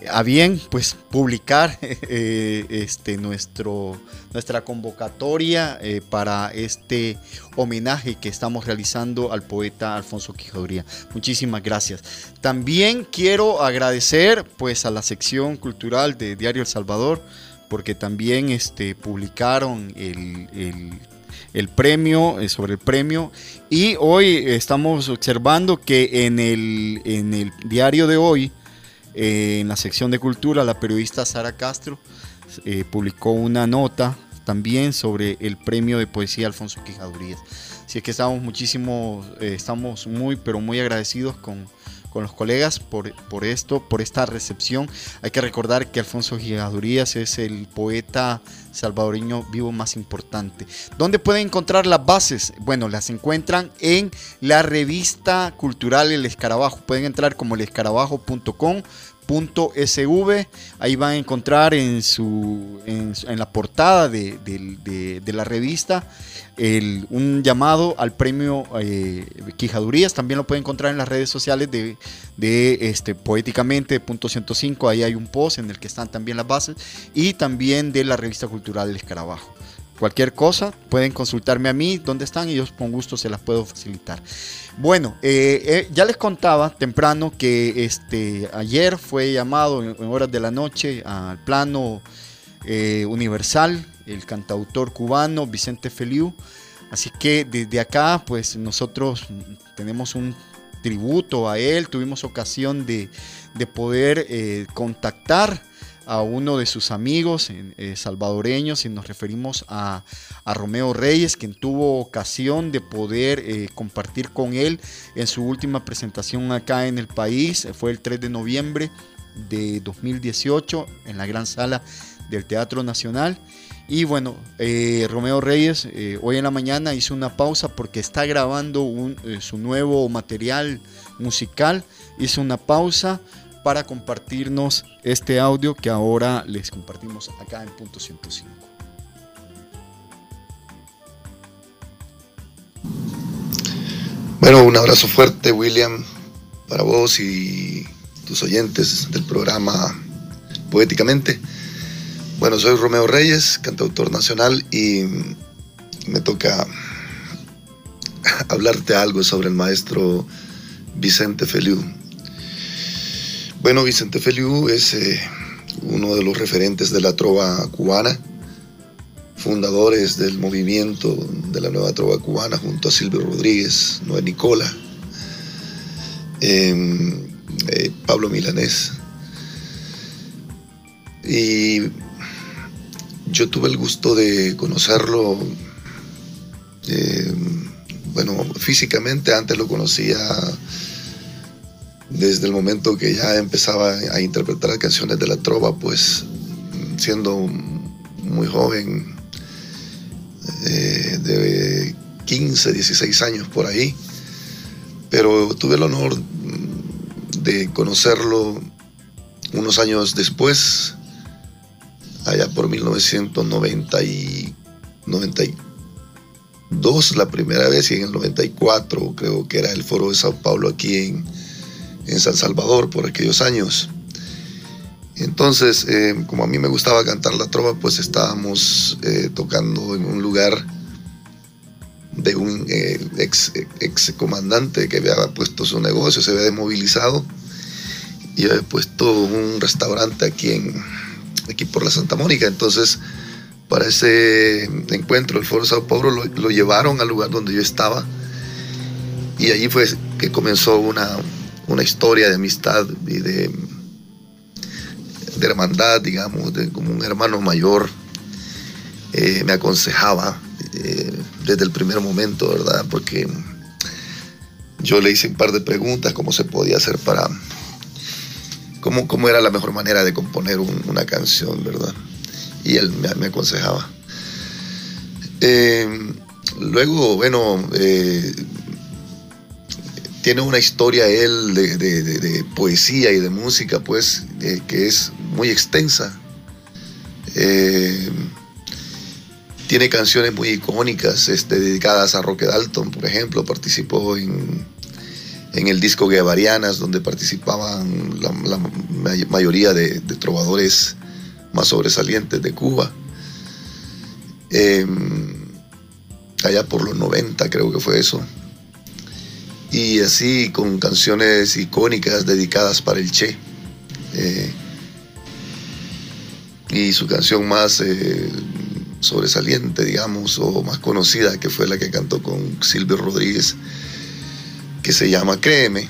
Speaker 2: a bien pues publicar *laughs* eh, este nuestro nuestra convocatoria eh, para este homenaje que estamos realizando al poeta Alfonso Quijaduría. Muchísimas gracias. También quiero agradecer pues a la sección cultural de Diario El Salvador porque también este, publicaron el, premio, eh, sobre el premio. Y hoy estamos observando que en el, en el diario de hoy eh, en la sección de cultura, la periodista Sara Castro eh, publicó una nota también sobre el premio de poesía Alfonso Quijadurías. Así es que estamos muchísimo, estamos muy, pero muy agradecidos con, con los colegas por, por, esto, por esta recepción. Hay que recordar que Alfonso Quijadurías es el poeta salvadoreño vivo más importante. ¿Dónde pueden encontrar las bases? Bueno, las encuentran en la revista cultural El Escarabajo. Pueden entrar como elescarabajo.com .sv. Ahí van a encontrar en, su, en, la portada de, la revista un llamado al premio eh, Quijadurías. También lo pueden encontrar en las redes sociales de, este, Poéticamente, punto 105. Ahí hay un post en el que están también las bases. Y también de la revista cultural El Escarabajo. Cualquier cosa, pueden consultarme a mí dónde están y yo con gusto se las puedo facilitar. Bueno, eh, eh, ya les contaba temprano que este, ayer fue llamado en, horas de la noche al plano eh, universal el cantautor cubano Vicente Feliu. Así que desde acá, pues nosotros tenemos un tributo a él, tuvimos ocasión de, de poder contactar a uno de sus amigos eh, salvadoreños y nos referimos a, Romeo Reyes, quien tuvo ocasión de poder eh, compartir con él en su última presentación acá en el país. Fue el 3 de noviembre de 2018 en la gran sala del Teatro Nacional. Y bueno, eh, Romeo Reyes hoy en la mañana hizo una pausa porque está grabando su nuevo material musical. Hizo una pausa para compartirnos este audio que ahora les compartimos acá en punto 105.
Speaker 14: Bueno, un abrazo fuerte, William, para vos y tus oyentes del programa Poéticamente. Bueno, soy Romeo Reyes, cantautor nacional, y me toca *laughs* hablarte algo sobre el maestro Vicente Feliu. Bueno, Vicente Feliu es eh, uno de los referentes de la trova cubana, fundadores del movimiento de la nueva trova cubana junto a Silvio Rodríguez, Noé Nicola, em, eh, Pablo Milanés. Y yo tuve el gusto de conocerlo, em, bueno, físicamente antes lo conocía desde el momento que ya empezaba a interpretar canciones de la trova, pues siendo muy joven, eh, de 15, 16 años por ahí, pero tuve el honor de conocerlo unos años después, allá por 1992 la primera vez y en el 94 creo que era el foro de Sao Paulo aquí en, en San Salvador por aquellos años. Entonces, eh, como a mí me gustaba cantar la trova, pues estábamos eh, tocando en un lugar de un eh, ex, ex, comandante que había puesto su negocio, se había desmovilizado y había puesto un restaurante aquí, en, aquí por la Santa Mónica. Entonces, para ese encuentro, el Foro Sao Paulo lo, lo llevaron al lugar donde yo estaba y allí fue que comenzó una, una historia de amistad y de de hermandad, digamos, de, como un hermano mayor, eh, me aconsejaba eh, desde el primer momento, ¿verdad? Porque yo le hice un par de preguntas, cómo se podía hacer para, cómo, cómo era la mejor manera de componer una canción, ¿verdad? Y él me, aconsejaba. Eh, luego, bueno, tiene una historia él de, poesía y de música, pues, que es muy extensa. Eh, tiene canciones muy icónicas este, dedicadas a Roque Dalton, por ejemplo. Participó en, el disco Guevarianas, donde participaban la, mayoría de, trovadores más sobresalientes de Cuba. Em, allá por los 90 creo que fue eso. Y así con canciones icónicas dedicadas para el Che. Eh, y su canción más eh, sobresaliente, digamos, o más conocida, que fue la que cantó con Silvio Rodríguez, que se llama Créeme,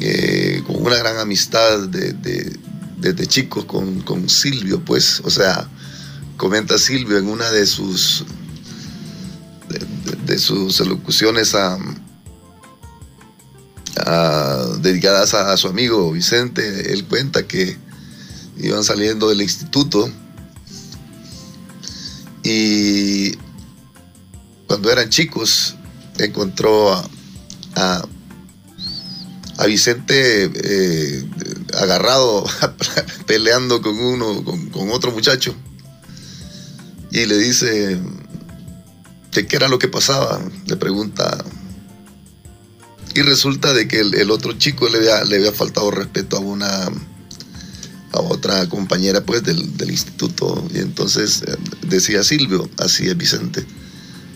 Speaker 14: eh, con una gran amistad desde chicos con, Silvio, pues, o sea, comenta Silvio en una de sus, de, sus elocuciones a, dedicadas a su amigo Vicente, él cuenta que iban saliendo del instituto y cuando eran chicos encontró a, Vicente eh, agarrado *laughs* peleando con uno, con, otro muchacho y le dice qué era lo que pasaba, le pregunta y resulta de que el, otro chico le le había faltado respeto a una a otra compañera pues del, instituto y entonces eh, decía Silvio, así es Vicente.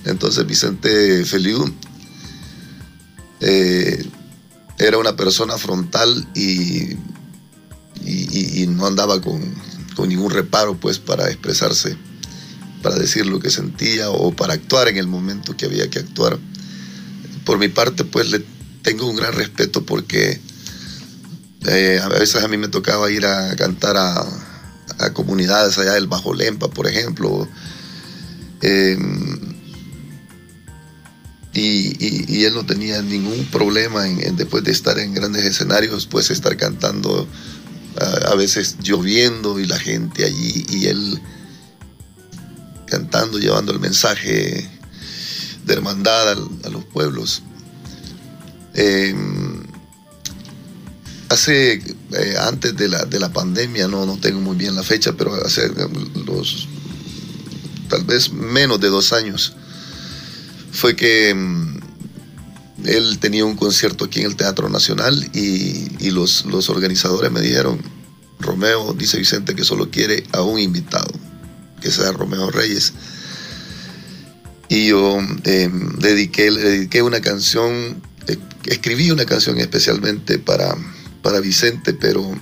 Speaker 14: Entonces Vicente Feliu eh, era una persona frontal y, y, no andaba con, con, ningún reparo pues para expresarse, para decir lo que sentía o para actuar en el momento que había que actuar. Por mi parte pues le tengo un gran respeto porque eh, a veces a mí me tocaba ir a cantar a, comunidades allá del Bajo Lempa, por ejemplo. Em, y, él no tenía ningún problema en, después de estar en grandes escenarios, pues estar cantando, a, veces lloviendo y la gente allí y él cantando, llevando el mensaje de hermandad a, los pueblos. Em, hace, eh, antes de la, de la pandemia, no, no tengo muy bien la fecha, pero hace los, tal vez menos de dos años, fue que mm, él tenía un concierto aquí en el Teatro Nacional y, los, los organizadores me dijeron, Romeo, dice Vicente que solo quiere a un invitado, que sea Romeo Reyes. Y yo em, dediqué, le dediqué una canción, eh, escribí una canción especialmente para, para Vicente, pero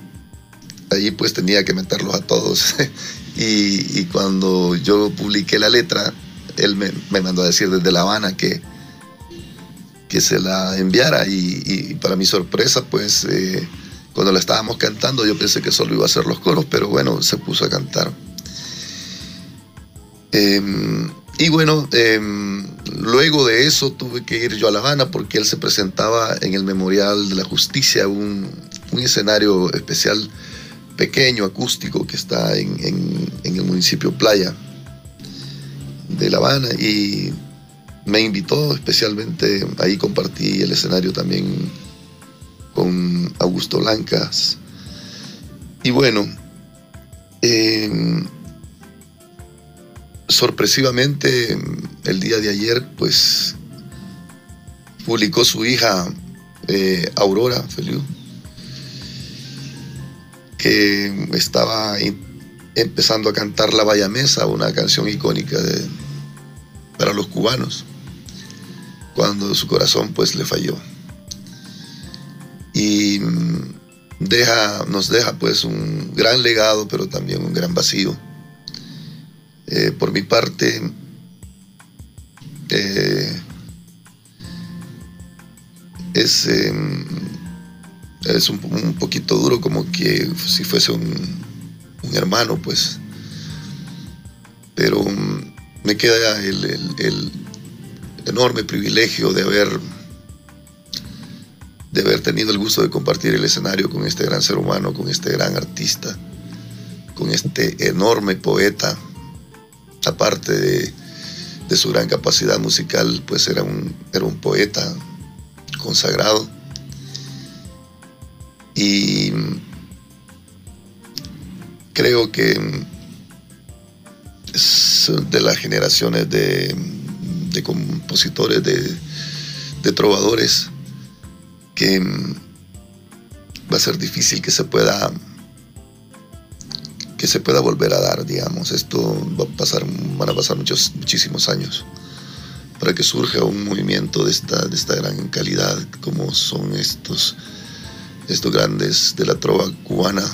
Speaker 14: allí pues tenía que meterlos a todos. *laughs* y, cuando yo publiqué la letra, él me, mandó a decir desde La Habana que, que se la enviara y, para mi sorpresa pues eh, cuando la estábamos cantando yo pensé que solo iba a hacer los coros, pero bueno, se puso a cantar. Em, y bueno, em, luego de eso tuve que ir yo a La Habana porque él se presentaba en el Memorial de la Justicia, un, escenario especial pequeño, acústico, que está en, el municipio Playa de La Habana y me invitó especialmente, ahí compartí el escenario también con Augusto Lancas. Y bueno, Eh, sorpresivamente, el día de ayer, pues, publicó su hija eh, Aurora Feliu, que estaba empezando a cantar La Bayamesa, una canción icónica para los cubanos, cuando su corazón pues le falló. Y mm, deja, nos deja pues un gran legado, pero también un gran vacío. Eh, por mi parte, eh, es, em, es un, poquito duro, como que si fuese un, un hermano, pues. Pero mm, me queda el, el enorme privilegio de haber de haber tenido el gusto de compartir el escenario con este gran ser humano, con este gran artista, con este enorme poeta, aparte de, su gran capacidad musical, pues era un, era un poeta consagrado. Y creo que es de las generaciones de, compositores, de, de trovadores, que va a ser difícil que se pueda que se pueda volver a dar, digamos. Esto va a pasar, van a pasar muchos, muchísimos años para que surja un movimiento de esta, de esta gran calidad como son estos, estos grandes de la trova cubana,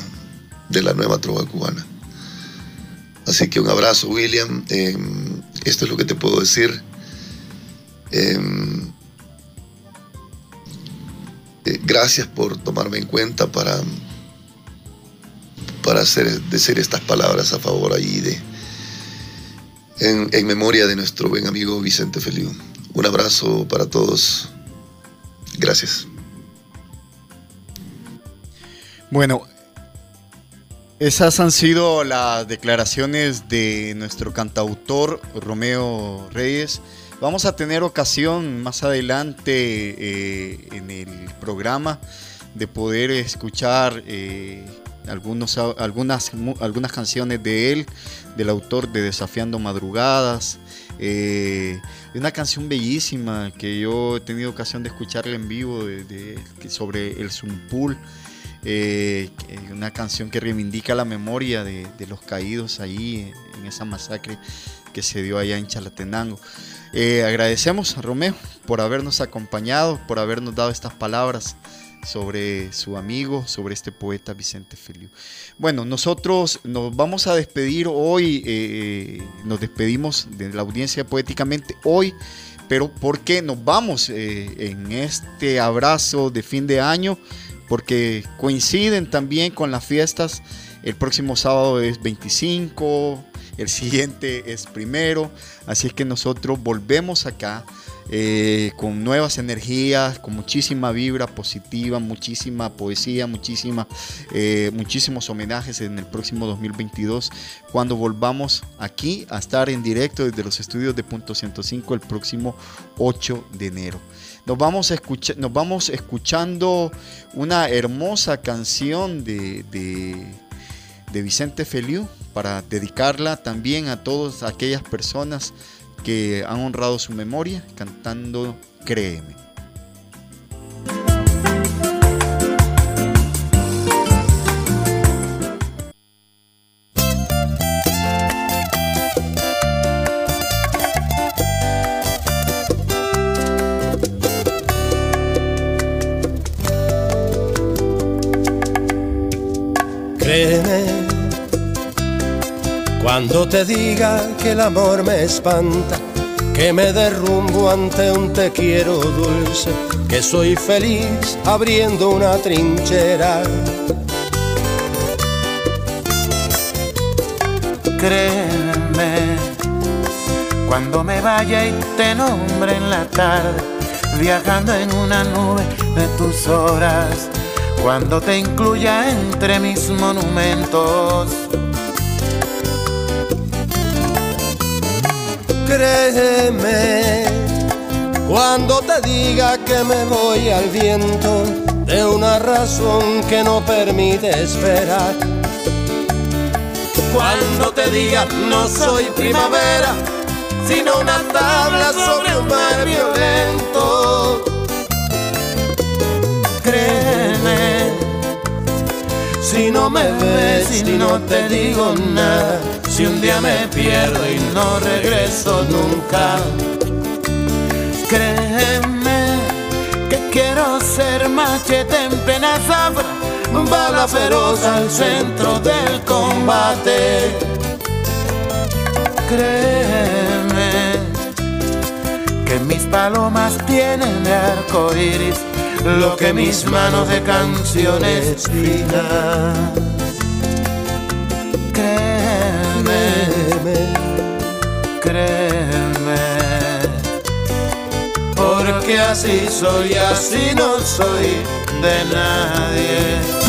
Speaker 14: de la nueva trova cubana. Así que un abrazo, William. Em, esto es lo que te puedo decir. Em, eh, gracias por tomarme en cuenta para, para hacer, decir estas palabras a favor ahí de, en, memoria de nuestro buen amigo Vicente Feliu. Un abrazo para todos. Gracias.
Speaker 2: Bueno, esas han sido las declaraciones de nuestro cantautor Romeo Reyes. Vamos a tener ocasión más adelante eh, en el programa de poder escuchar eh, algunos, algunas, algunas canciones de él, del autor de Desafiando Madrugadas. Eh, una canción bellísima que yo he tenido ocasión de escucharla en vivo de, sobre el Zumpul. Eh, una canción que reivindica la memoria de, los caídos ahí en esa masacre que se dio allá en Chalatenango. Eh, agradecemos a Romeo por habernos acompañado, por habernos dado estas palabras sobre su amigo, sobre este poeta Vicente Feliu. Bueno, nosotros nos vamos a despedir hoy, eh, nos despedimos de la audiencia poéticamente hoy, pero ¿por qué nos vamos eh, en este abrazo de fin de año? Porque coinciden también con las fiestas. El próximo sábado es 25, el siguiente es primero, así es que nosotros volvemos acá eh, con nuevas energías, con muchísima vibra positiva, muchísima poesía, eh, muchísimos homenajes en el próximo 2022, cuando volvamos aquí a estar en directo desde los estudios de Punto 105 el próximo 8 de enero. Nos vamos, a nos vamos escuchando una hermosa canción de, de Vicente Feliu para dedicarla también a todas aquellas personas que han honrado su memoria cantando Créeme.
Speaker 15: Cuando te diga que el amor me espanta, que me derrumbo ante un te quiero dulce, que soy feliz abriendo una trinchera.
Speaker 16: Créeme, cuando me vaya y te nombre en la tarde, viajando en una nube de tus horas, cuando te incluya entre mis monumentos
Speaker 15: créeme cuando te diga que me voy al viento de una razón que no permite esperar. cuando te diga no soy primavera, sino una tabla sobre un mar violento. Si no me ves y no te digo nada, si un día me pierdo y no regreso nunca, créeme que quiero ser machete en plena zafra, bala feroz al centro del combate. Créeme que mis palomas tienen arco iris lo que mis manos de canciones finas. Créeme, créeme, porque así soy, así no soy de nadie.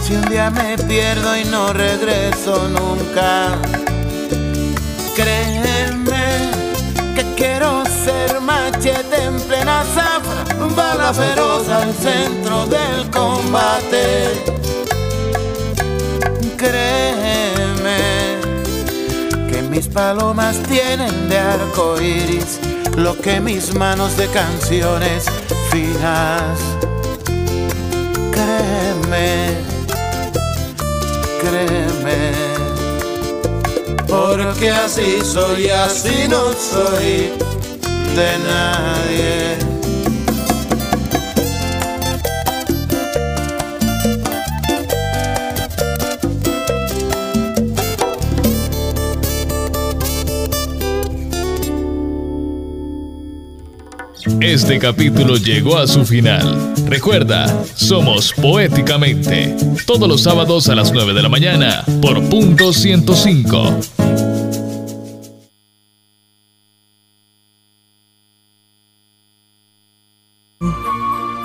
Speaker 15: Si un día me pierdo y no regreso nunca. Créeme que quiero ser machete en plena zafra, bala feroz al centro del combate. Créeme que mis palomas tienen de arco iris lo que mis manos de canciones finas. Porque así soy, así no soy de nadie.
Speaker 1: Este capítulo llegó a su final. Recuerda, somos Poéticamente, todos los sábados a las 9 de la mañana por punto 105.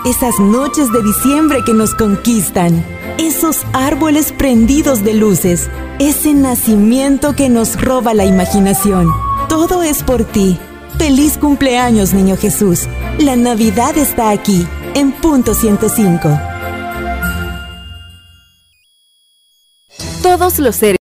Speaker 4: Esas noches de diciembre que nos conquistan, esos árboles prendidos de luces, ese nacimiento que nos roba la imaginación. Todo es por ti. Feliz cumpleaños, niño Jesús. La Navidad está aquí, en punto 105.
Speaker 17: Todos los seres